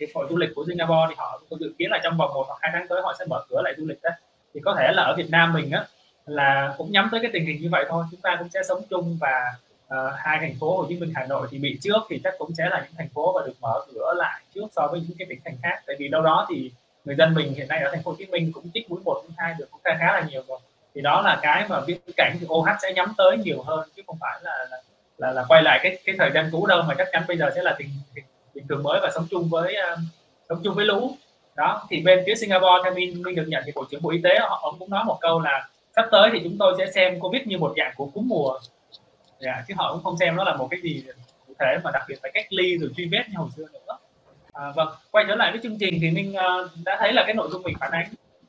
hiệp hội du lịch của Singapore thì họ có dự kiến là trong vòng một hoặc hai tháng tới họ sẽ mở cửa lại du lịch đấy thì có thể là ở Việt Nam mình á là cũng nhắm tới cái tình hình như vậy thôi. Chúng ta cũng sẽ sống chung và uh, hai thành phố Hồ Chí Minh Hà Nội thì bị trước thì chắc cũng sẽ là những thành phố và được mở cửa lại trước so với những cái tỉnh thành khác. Tại vì đâu đó thì người dân mình hiện nay ở thành phố Hồ Chí Minh cũng trích mũi một mũi hai được cũng khá khá là nhiều rồi thì đó là cái mà viễn cảnh thì OH sẽ nhắm tới nhiều hơn chứ không phải là là, là, là quay lại cái cái thời gian cũ đâu mà chắc chắn bây giờ sẽ là tình, tình bình thường mới và sống chung với uh, sống chung với lũ. Đó thì bên phía Singapore theo mình mình được nhận thì bộ trưởng bộ y tế họ ông cũng nói một câu là sắp tới thì chúng tôi sẽ xem covid như một dạng của cúm mùa. Yeah, dạ, chứ họ cũng không xem nó là một cái gì cụ thể mà đặc biệt phải cách ly rồi truy vết như hồi xưa nữa. À, và quay trở lại với chương trình thì mình uh, ờ, đã thấy là cái nội dung mình phản ánh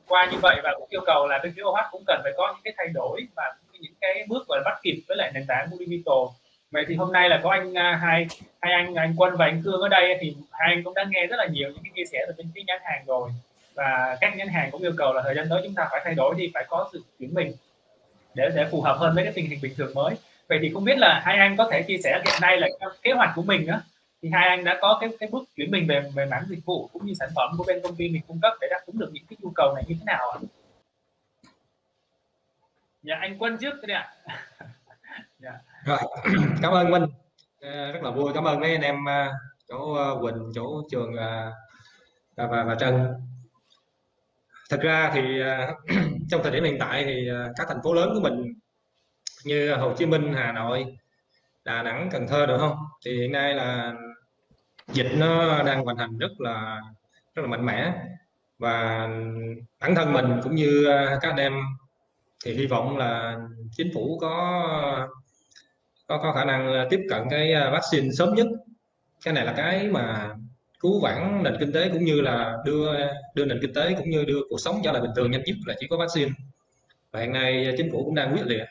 qua như vậy và cũng yêu cầu là bên phía OH cũng cần phải có những cái thay đổi và những cái bước gọi là bắt kịp với lại nền tảng digital. Vậy thì hôm nay là có anh à, hai hai anh anh Quân và anh Cương ở đây thì hai anh cũng đã nghe rất là nhiều những cái chia sẻ từ bên phía nhãn hàng rồi. Và các nhãn hàng cũng yêu cầu là thời gian tới chúng ta phải thay đổi đi, phải có sự chuyển mình để để phù hợp hơn với cái tình hình bình thường mới. Vậy thì không biết là hai anh có thể chia sẻ hiện nay là kế hoạch của mình đó thì hai anh đã có cái cái bước chuyển mình về về mảng dịch vụ cũng như sản phẩm của bên công ty mình cung cấp để đáp ứng được những cái nhu cầu này như thế nào ạ? Dạ anh Quân trước đây ạ. dạ. Rồi, cảm ơn Minh. Ờ, rất là vui cảm ơn mấy anh em ờ, chỗ ờ, Quỳnh, chỗ trường và và, và Trân. Thật ra thì trong thời điểm hiện tại thì các thành phố lớn của mình như Hồ Chí Minh, Hà Nội, Đà Nẵng, Cần Thơ được không? Thì hiện nay là dịch nó đang hoành hành rất là rất là mạnh mẽ. Và bản thân mình cũng như à, các anh em thì hy vọng là chính phủ có có có khả năng tiếp cận cái à, vaccine sớm nhất. Cái này là cái mà cứu vãn nền kinh tế cũng như là đưa đưa nền kinh tế cũng như đưa cuộc sống trở lại bình thường nhanh nhất là chỉ có vaccine. Và hiện nay chính phủ cũng đang quyết liệt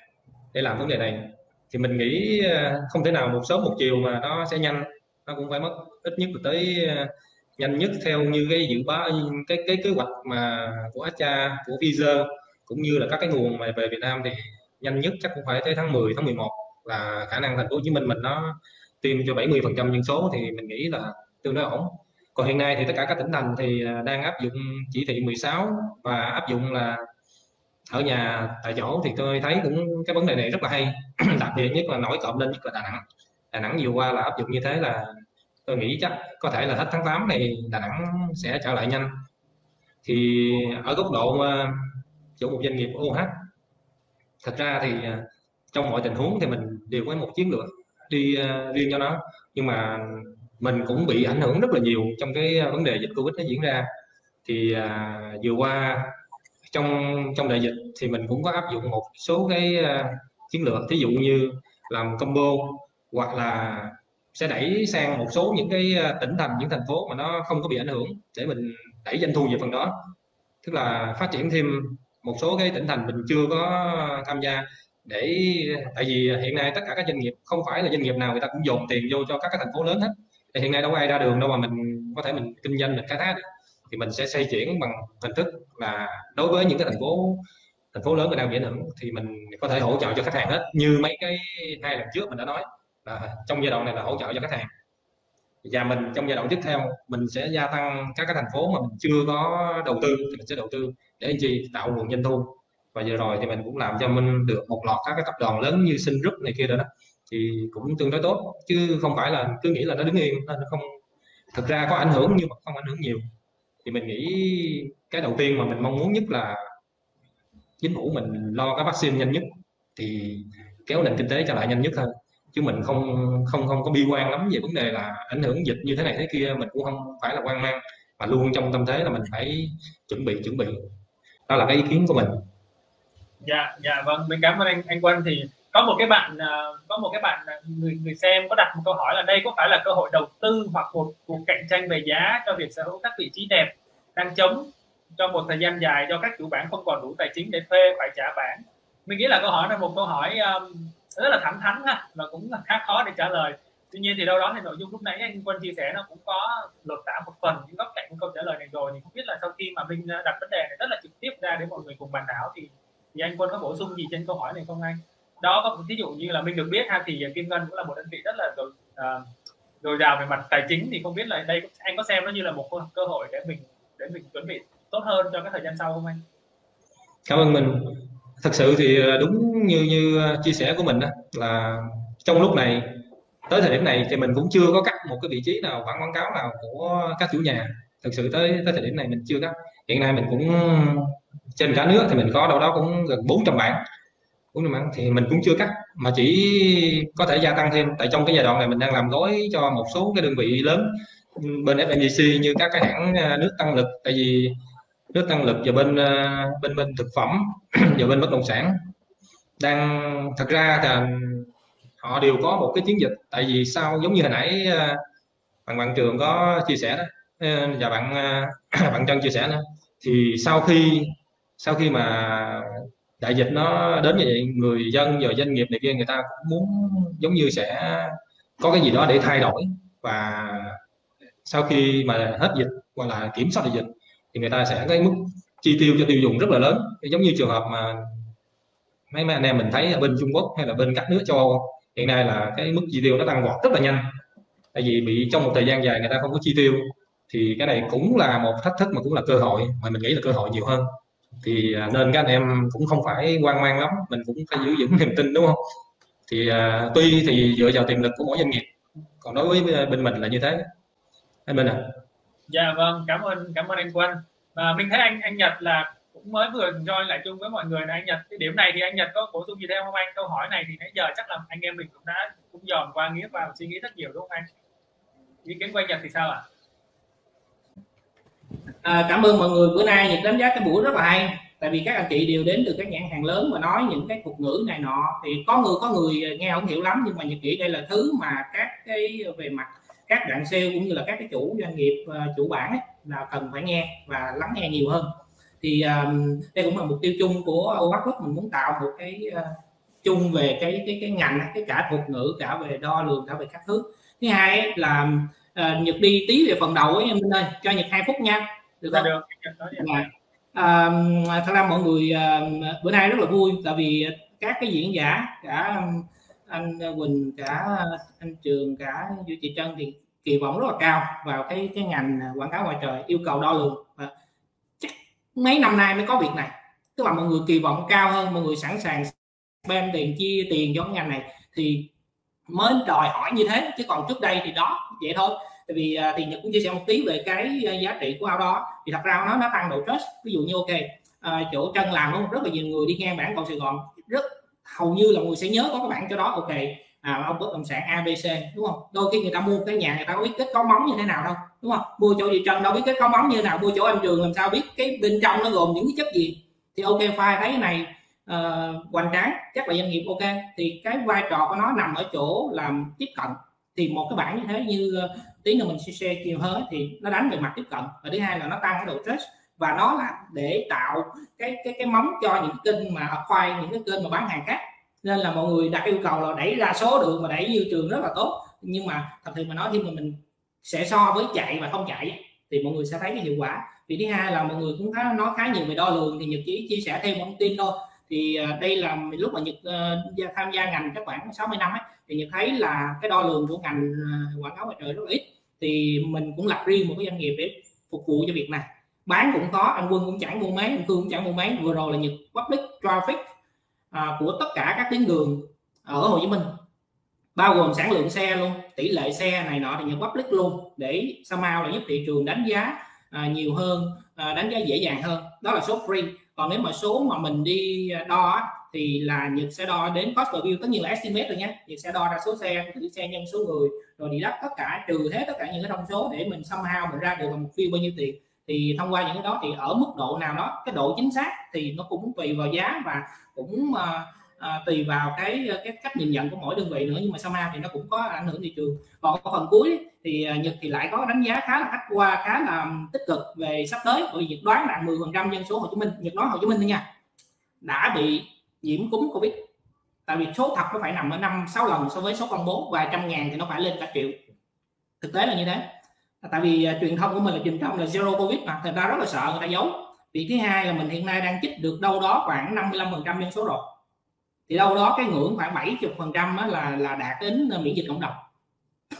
để làm vấn đề này. Thì mình nghĩ à, không thể nào một sớm một chiều mà nó sẽ nhanh nó cũng phải mất ít nhất tới à, nhanh nhất theo như cái dự báo, cái cái kế hoạch mà của Acha, của Pfizer cũng như là các cái nguồn mà về Việt Nam thì nhanh nhất chắc cũng phải tới tháng 10 tháng 11 là khả năng thành phố Hồ Chí Minh mình nó tiêm cho 70 phần trăm dân số thì mình nghĩ là tương đối ổn. Còn hiện nay thì tất cả các tỉnh thành thì à, đang áp dụng chỉ thị 16 và áp dụng là ở nhà, tại chỗ thì tôi thấy cũng cái vấn đề này rất là hay. Đặc biệt nhất là nổi cộng lên nhất là Đà Nẵng. Đà Nẵng vừa qua là áp dụng như thế là tôi nghĩ chắc có thể là hết tháng 8 này Đà Nẵng sẽ trở lại nhanh. Thì ở góc độ ờ, chủ một doanh nghiệp OH thật ra thì ờ, trong mọi tình huống thì mình đều có một chiến lược đi ờ, riêng cho nó. Nhưng mà mình cũng bị ảnh hưởng rất là nhiều trong cái vấn đề dịch covid nó diễn ra. Thì à, vừa qua trong trong đại dịch thì mình cũng có áp dụng một số cái uh, chiến lược. Thí dụ như làm combo hoặc là sẽ đẩy sang một số những cái ờ, tỉnh thành, những thành phố mà nó không có bị ảnh hưởng để mình đẩy doanh thu về phần đó. Tức là phát triển thêm một số cái tỉnh thành mình chưa có tham gia để, tại vì hiện nay tất cả các doanh nghiệp, không phải là doanh nghiệp nào người ta cũng dồn tiền vô cho các cái thành phố lớn hết. Thì hiện nay đâu có ai ra đường đâu mà mình có thể mình kinh doanh, mình khai thác được. Thì mình sẽ xây chuyển bằng hình thức là đối với những cái thành phố thành phố lớn mà đang bị ảnh hưởng thì mình có thể hỗ trợ cho khách hàng hết. Như mấy cái hai lần trước mình đã nói là trong giai đoạn này là hỗ trợ cho khách hàng. Và mình trong giai đoạn tiếp theo, mình sẽ gia tăng các cái thành phố mà mình chưa có đầu tư, thì mình sẽ đầu tư để anh chị tạo nguồn doanh thu. Và vừa rồi thì mình cũng làm cho mình được một loạt các cái tập đoàn lớn như sinh group này kia rồi đó, thì cũng tương đối tốt. Chứ không phải là cứ nghĩ là nó đứng yên, nó không, thực ra có ảnh hưởng nhưng mà không ảnh hưởng nhiều. Thì mình nghĩ cái đầu tiên mà mình mong muốn nhất là chính phủ mình lo cái vaccine nhanh nhất, thì kéo nền kinh tế trở lại nhanh nhất hơn chứ mình không không không có bi quan lắm về vấn đề là ảnh hưởng dịch như thế này thế kia mình cũng không phải là quan mang. Mà luôn trong tâm thế là mình phải chuẩn bị chuẩn bị. Đó là cái ý kiến của mình. Dạ dạ vâng. Mình cảm ơn anh anh quân. Thì có một cái bạn à, có một cái bạn à, người người xem có đặt một câu hỏi là đây có phải là cơ hội đầu tư hoặc một cuộc cạnh tranh về giá cho việc sở hữu các vị trí đẹp đang chống trong một thời gian dài do các chủ bản không còn đủ tài chính để thuê phải trả bản? Mình nghĩ là câu hỏi là một câu hỏi um, rất là thẳng thắn ha và cũng khá khó để trả lời. Tuy nhiên thì đâu đó thì nội dung lúc nãy anh quân chia sẻ nó cũng có lột tả một phần những góc cạnh của câu trả lời này rồi. Thì không biết là sau khi mà mình ờ, đặt vấn đề này rất là trực tiếp ra để mọi người cùng bàn thảo thì thì anh quân có bổ sung gì trên câu hỏi này không anh? Đó có ví dụ như là mình được biết ha thì ờ, kim ngân cũng là một đơn vị rất là rồi uh, ờ, dồi dào về mặt tài chính. Thì không biết là đây anh có xem nó như là một cơ hội để mình để mình chuẩn bị tốt hơn cho cái thời gian sau không anh? Cảm ơn mình thật sự thì ờ, đúng như như ờ, chia sẻ của mình đó là trong lúc này, tới thời điểm này thì mình cũng chưa có cắt một cái vị trí nào bản quảng cáo nào của các chủ nhà. Thực sự tới tới thời điểm này mình chưa cắt. Hiện nay mình cũng, trên cả nước thì mình có đâu đó cũng gần 400 bản 400 bản thì mình cũng chưa cắt, mà chỉ có thể gia tăng thêm. Tại trong cái giai đoạn này mình đang làm gói cho một số cái đơn vị lớn, bên FMGC như các cái hãng ờ, nước tăng lực. Tại vì nước tăng lực vào bên ờ, bên bên thực phẩm và bên bất động sản. Đang, thật ra là họ đều có một cái chiến dịch. Tại vì sao giống như hồi nãy ờ, bạn bạn trường có chia sẻ đó ờ, và bạn bạn chân chia sẻ nữa, thì sau khi sau khi mà đại dịch nó đến như vậy, người dân và doanh nghiệp này kia, người ta cũng muốn giống như sẽ có cái gì đó để thay đổi. Và sau khi mà hết dịch, hoặc là kiểm soát được dịch thì người ta sẽ cái mức chi tiêu cho tiêu dùng rất là lớn. Giống như trường hợp mà mấy mấy anh em mình thấy ở bên Trung Quốc hay là bên các nước châu Âu hiện nay là cái mức chi tiêu nó tăng vọt rất là nhanh. Tại vì bị trong một thời gian dài người ta không có chi tiêu thì cái này cũng là một thách thức mà cũng là cơ hội mà mình nghĩ là cơ hội nhiều hơn. Thì à, nên các anh em cũng không phải quan mang lắm mình cũng phải giữ vững niềm tin đúng không? Thì uh, tuy thì dựa vào tiềm lực của mỗi doanh nghiệp còn đối với bên mình là như thế. Anh Minh à? Dạ vâng cảm ơn cảm ơn anh Quân. Và mình thấy anh anh Nhật là cũng mới vừa join lại chung với mọi người là anh Nhật cái điểm này thì anh Nhật có bổ sung gì thêm không anh? Câu hỏi này thì nãy giờ chắc là anh em mình cũng đã cũng dòm qua nghĩa vào suy nghĩ rất nhiều đúng không anh? Ý kiến của anh Nhật thì sao ạ? À? à, cảm ơn mọi người. Bữa nay Nhật đánh giá cái buổi rất là hay. Tại vì các anh chị đều đến từ các nhãn hàng lớn mà nói những cái thuật ngữ này nọ. Thì có người có người nghe không hiểu lắm nhưng mà Nhật nghĩ đây là thứ mà các cái về mặt các bạn sale cũng như là các cái chủ doanh nghiệp uh, chủ bản ấy, là cần phải nghe và lắng nghe nhiều hơn. Thì um, đây cũng là mục tiêu chung của Group. Mình muốn tạo một cái uh, chung về cái cái cái ngành cái cả thuật ngữ cả về đo lường cả về các thứ. Thứ hai ấy, là uh, nhật đi tí về phần đầu ấy em ơi cho nhật hai phút nha. Được không? được dạ. à, thật ra mọi người uh, bữa nay rất là vui tại vì các cái diễn giả cả anh Quỳnh cả anh Trường cả Du Chị Trân thì kỳ vọng rất là cao vào cái cái ngành à, quảng cáo ngoài trời yêu cầu đo lường. Và chắc mấy năm nay mới có việc này. Tức là mọi người kỳ vọng cao hơn mọi người sẵn sàng spend tiền chia tiền cho cái ngành này thì mới đòi hỏi như thế. Chứ còn trước đây thì đó vậy thôi. Tại vì uh, thì nhật cũng chia sẻ một tí về cái uh, giá trị của ao đó. Thì thật ra nó nó tăng độ trust ví dụ như ok uh, chỗ chân làm đúng rất là nhiều người đi ngang bản cầu sài gòn. Rất hầu như là người sẽ nhớ có cái bản cho đó ok à, ông bất động sản ABC đúng không? Đôi khi người ta mua cái nhà người ta có biết kết cấu móng như thế nào đâu đúng không? Mua chỗ gì trần đâu biết kết cấu móng như thế nào mua chỗ em trường làm sao biết cái bên trong nó gồm những cái chất gì. Thì ok file thấy cái này uh, hoành tráng chắc là doanh nghiệp ok. Thì cái vai trò của nó nằm ở chỗ làm tiếp cận. Thì một cái bản như thế như uh, tí nữa mình sẽ share nhiều hơn thì nó đánh về mặt tiếp cận. Và thứ hai là nó tăng cái độ trust và nó là để tạo cái cái cái móng cho những kênh mà khoai những cái kênh mà bán hàng khác nên là mọi người đặt yêu cầu là đẩy ra số được mà đẩy nhiều trường rất là tốt. Nhưng mà thật sự mà nói khi mà mình sẽ so với chạy và không chạy thì mọi người sẽ thấy cái hiệu quả. Vì thứ hai là mọi người cũng nói khá nhiều về đo lường thì nhật chỉ chia sẻ thêm một thông tin thôi. Thì à, đây là lúc mà nhật uh, tham gia ngành các khoảng 60 năm ấy, thì nhật thấy là cái đo lường của ngành à, quảng cáo ngoài trời rất là ít. Thì mình cũng lập riêng một cái doanh nghiệp để phục vụ cho việc này. Bán cũng có anh quân cũng chẳng mua máy anh cương cũng chẳng mua máy vừa rồi là nhật public traffic à, của tất cả các tuyến đường ở Hồ Chí Minh bao gồm sản lượng xe luôn tỷ lệ xe này nọ thì nhật public luôn để sao mau là giúp thị trường đánh giá à, nhiều hơn à, đánh giá dễ dàng hơn. Đó là số free. Còn nếu mà số mà mình đi đo thì là Nhật sẽ đo đến cost per view tất nhiên là estimate rồi nhé Nhật sẽ đo ra số xe thử xe nhân số người rồi đi đắp tất cả trừ hết tất cả những cái thông số để mình somehow mình ra được một view bao nhiêu tiền thì thông qua những cái đó thì ở mức độ nào đó cái độ chính xác thì nó cũng tùy vào giá và cũng uh, uh, tùy vào cái cái cách nhìn nhận của mỗi đơn vị nữa. Nhưng mà Sama thì nó cũng có ảnh hưởng thị trường. Còn phần cuối thì uh, Nhật thì lại có đánh giá khá là khách qua khá là tích cực về sắp tới. Bởi vì đoán là 10 phần trăm dân số Hồ Chí Minh Nhật nói Hồ Chí Minh thôi nha đã bị nhiễm cúm Covid. Tại vì số thật nó phải nằm ở năm sáu lần so với số công bố vài trăm ngàn thì nó phải lên cả triệu. Thực tế là như thế. À, tại vì uh, truyền thông của mình là truyền thông là zero covid mà người ta rất là sợ người ta giấu. Việc thứ hai là mình hiện nay đang chích được đâu đó khoảng 55 phần trăm dân số rồi. Thì đâu đó cái ngưỡng khoảng 70 phần trăm là là đạt đến à, miễn dịch cộng đồng.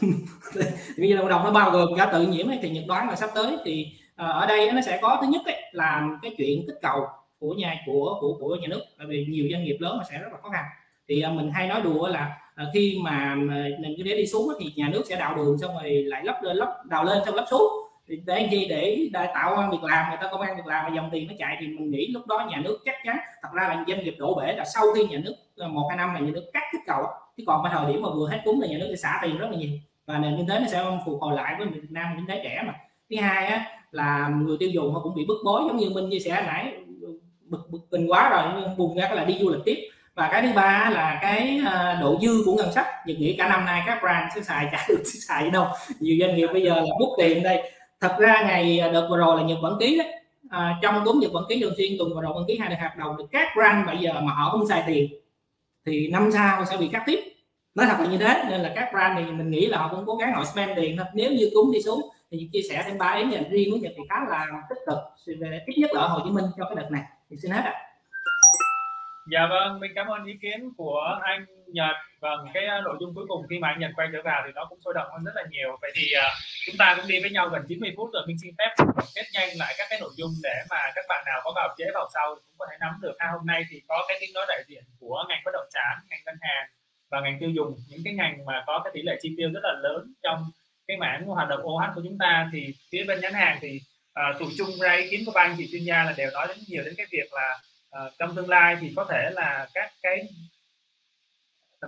Miễn dịch cộng đồng nó bao gồm cả tự nhiễm ấy, thì nhật đoán là sắp tới. Thì uh, ở đây nó sẽ có thứ nhất ấy, là cái chuyện kích cầu của nhà của của của nhà nước. Tại vì nhiều doanh nghiệp lớn mà sẽ rất là khó khăn. Thì uh, mình hay nói đùa là Ờ, khi mà nền kinh tế đi xuống thì nhà nước sẽ đào đường xong rồi lại lấp lên lấp đào lên xong lấp xuống. Thì để gì? Để, để tạo việc làm người ta công an việc làm và dòng tiền nó chạy thì mình nghĩ lúc đó nhà nước chắc chắn thật ra là doanh nghiệp đổ bể là sau khi nhà nước ờ, một hai năm là nhà nước cắt kích cầu chứ còn cái thời điểm mà vừa hết cúng là nhà nước sẽ xả tiền rất là nhiều và nền kinh tế nó sẽ phục hồi lại với Việt Nam kinh tế trẻ mà. Thứ hai á, là người tiêu dùng họ cũng bị bức bối giống như minh chia sẻ nãy bực bực tình quá rồi buồn ra là đi du lịch tiếp và cái thứ ba là cái ờ, độ dư của ngân sách. Nhật nghĩ cả năm nay các brand sẽ xài chả được xài đâu? Nhiều doanh nghiệp bây giờ là bút tiền đây. Thật ra ngày ờ, đợt vừa rồi là nhật quản ký đấy. À, trong đúng nhật quản ký thường xuyên tuần vừa rồi quản ký hai hợp đồng được. Các brand bây giờ mà họ không xài tiền thì năm sau sẽ bị cắt tiếp. Nói thật là như thế nên là các brand thì mình nghĩ là họ cũng cố gắng họ spend tiền thôi. Nếu như cúng đi xuống thì chia sẻ thêm ba ý nhận riêng của nhật thì khá là tích cực. Về ít nhất là ở hồ chí minh cho cái đợt này. Thì xin hết ạ dạ vâng mình cảm ơn ý kiến của anh nhật. Vâng cái à, nội dung cuối cùng khi mà anh nhật quay trở vào thì nó cũng sôi động hơn rất là nhiều. Vậy thì uh, chúng ta cũng đi với nhau gần 90 phút rồi mình xin phép kết nhanh lại các cái nội dung để mà các bạn nào có vào chế vào sau cũng có thể nắm được. Ha hôm nay thì có cái tiếng nói đại diện của ngành bất động sản ngành ngân hàng và ngành tiêu dùng những cái ngành mà có cái tỷ lệ chi tiêu rất là lớn trong cái mảng hoạt động OH của chúng ta. Thì phía bên nhãn hàng thì à, uh, tụi chung ra ý kiến của ban chị chuyên gia là đều nói đến nhiều đến cái việc là à, trong tương lai thì có thể là các cái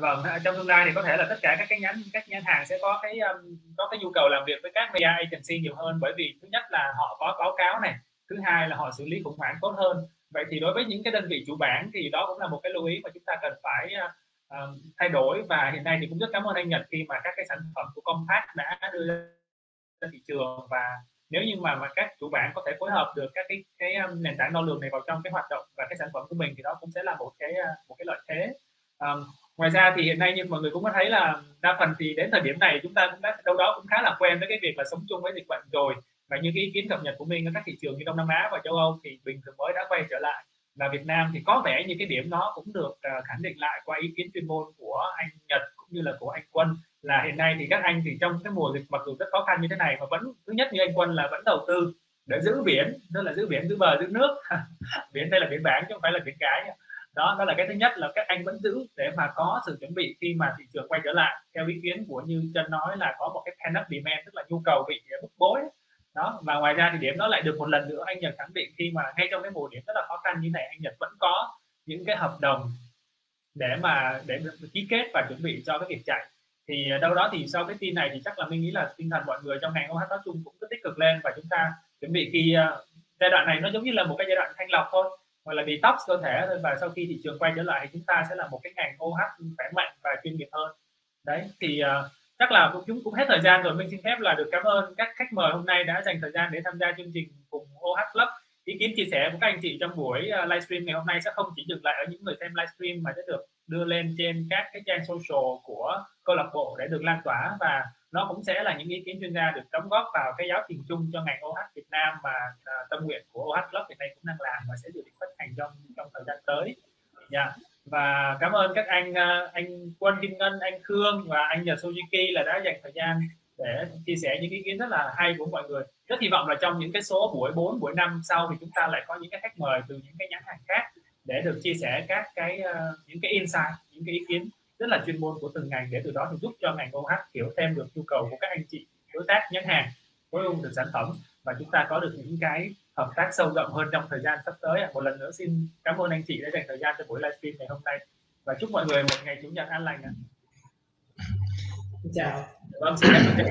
vâng ờ, trong tương lai thì có thể là tất cả các cái nhánh các nhãn hàng sẽ có cái um, có cái nhu cầu làm việc với các media agency nhiều hơn. Bởi vì thứ nhất là họ có báo cáo này thứ hai là họ xử lý khủng hoảng tốt hơn. Vậy thì đối với những cái đơn vị chủ bản thì đó cũng là một cái lưu ý mà chúng ta cần phải uh, thay đổi. Và hiện nay thì cũng rất cảm ơn anh Nhật khi mà các cái sản phẩm của Compact đã đưa ra thị trường và nếu như mà, mà các chủ bản có thể phối hợp được các cái cái um, nền tảng đo lường này vào trong cái hoạt động và cái sản phẩm của mình thì đó cũng sẽ là một cái à, một cái lợi thế. Um, ngoài ra thì hiện nay như mọi người cũng có thấy là đa phần thì đến thời điểm này chúng ta cũng đã đâu đó cũng khá là quen với cái việc là sống chung với dịch bệnh rồi. Và như cái ý kiến cập nhật của mình ở các thị trường như Đông Nam Á và châu Âu thì bình thường mới đã quay trở lại. Và Việt Nam thì có vẻ như cái điểm đó cũng được uh, khẳng định lại qua ý kiến chuyên môn của anh Nhật cũng như là của anh Quân là hiện nay thì các anh thì trong cái mùa dịch mặc dù rất khó khăn như thế này, mà vẫn, thứ nhất như anh Quân là vẫn đầu tư để giữ biển, tức là giữ biển, giữ bờ, giữ nước. Biển đây là biển bảng chứ không phải là biển cái. Đó đó là cái thứ nhất là các anh vẫn giữ để mà có sự chuẩn bị khi mà thị trường quay trở lại. Theo ý kiến của như chân nói là có một cái pent up demand, tức là nhu cầu bị bức bối. Đó, và ngoài ra thì điểm đó lại được một lần nữa anh Nhật khẳng định khi mà ngay trong cái mùa điểm rất là khó khăn như này, anh Nhật vẫn có những cái hợp đồng để mà, để ký kết và chuẩn bị cho cái việc chạy thì ờ, đâu đó thì sau cái tin này thì chắc là mình nghĩ là tinh thần mọi người trong ngành OH nói chung cũng rất tích cực lên và chúng ta chuẩn bị khi uh, giai đoạn này nó giống như là một cái giai đoạn thanh lọc thôi hoặc là detox cơ thể thôi và sau khi thị trường quay trở lại thì chúng ta sẽ là một cái ngành OH khỏe mạnh và chuyên nghiệp hơn. Đấy thì uh, chắc là chúng cũng hết thời gian rồi. Mình xin phép là được cảm ơn các khách mời hôm nay đã dành thời gian để tham gia chương trình cùng OH Club. Ý kiến chia sẻ của các anh chị trong buổi uh, livestream ngày hôm nay sẽ không chỉ dừng lại ở những người xem livestream mà sẽ được đưa lên trên các cái trang social của câu lạc bộ để được lan tỏa và nó cũng sẽ là những ý kiến chuyên gia được đóng góp vào cái giáo trình chung cho ngành OH Việt Nam mà uh, tâm nguyện của OH Club hiện nay cũng đang làm và sẽ được phát hành trong trong thời gian tới. Yeah. Và cảm ơn các anh uh, anh Quân Kim Ngân, anh Khương và anh Nhật Sojiki là đã dành thời gian để chia sẻ những ý kiến rất là hay của mọi người. Rất hy vọng là trong những cái số buổi 4, buổi 5 sau thì chúng ta lại có những cái khách mời từ những cái nhãn hàng khác để được chia sẻ các cái uh, những cái insight, những cái ý kiến rất là chuyên môn của từng ngành để từ đó thì giúp cho ngành OH hiểu thêm được nhu cầu của các anh chị đối tác nhãn hàng phối ung được sản phẩm và chúng ta có được những cái hợp tác sâu rộng hơn trong thời gian sắp tới một lần nữa xin cảm ơn anh chị đã dành thời gian cho buổi livestream ngày hôm nay. Và chúc mọi người một ngày chủ nhật an lành ạ. chào. Vâng xin cảm ơn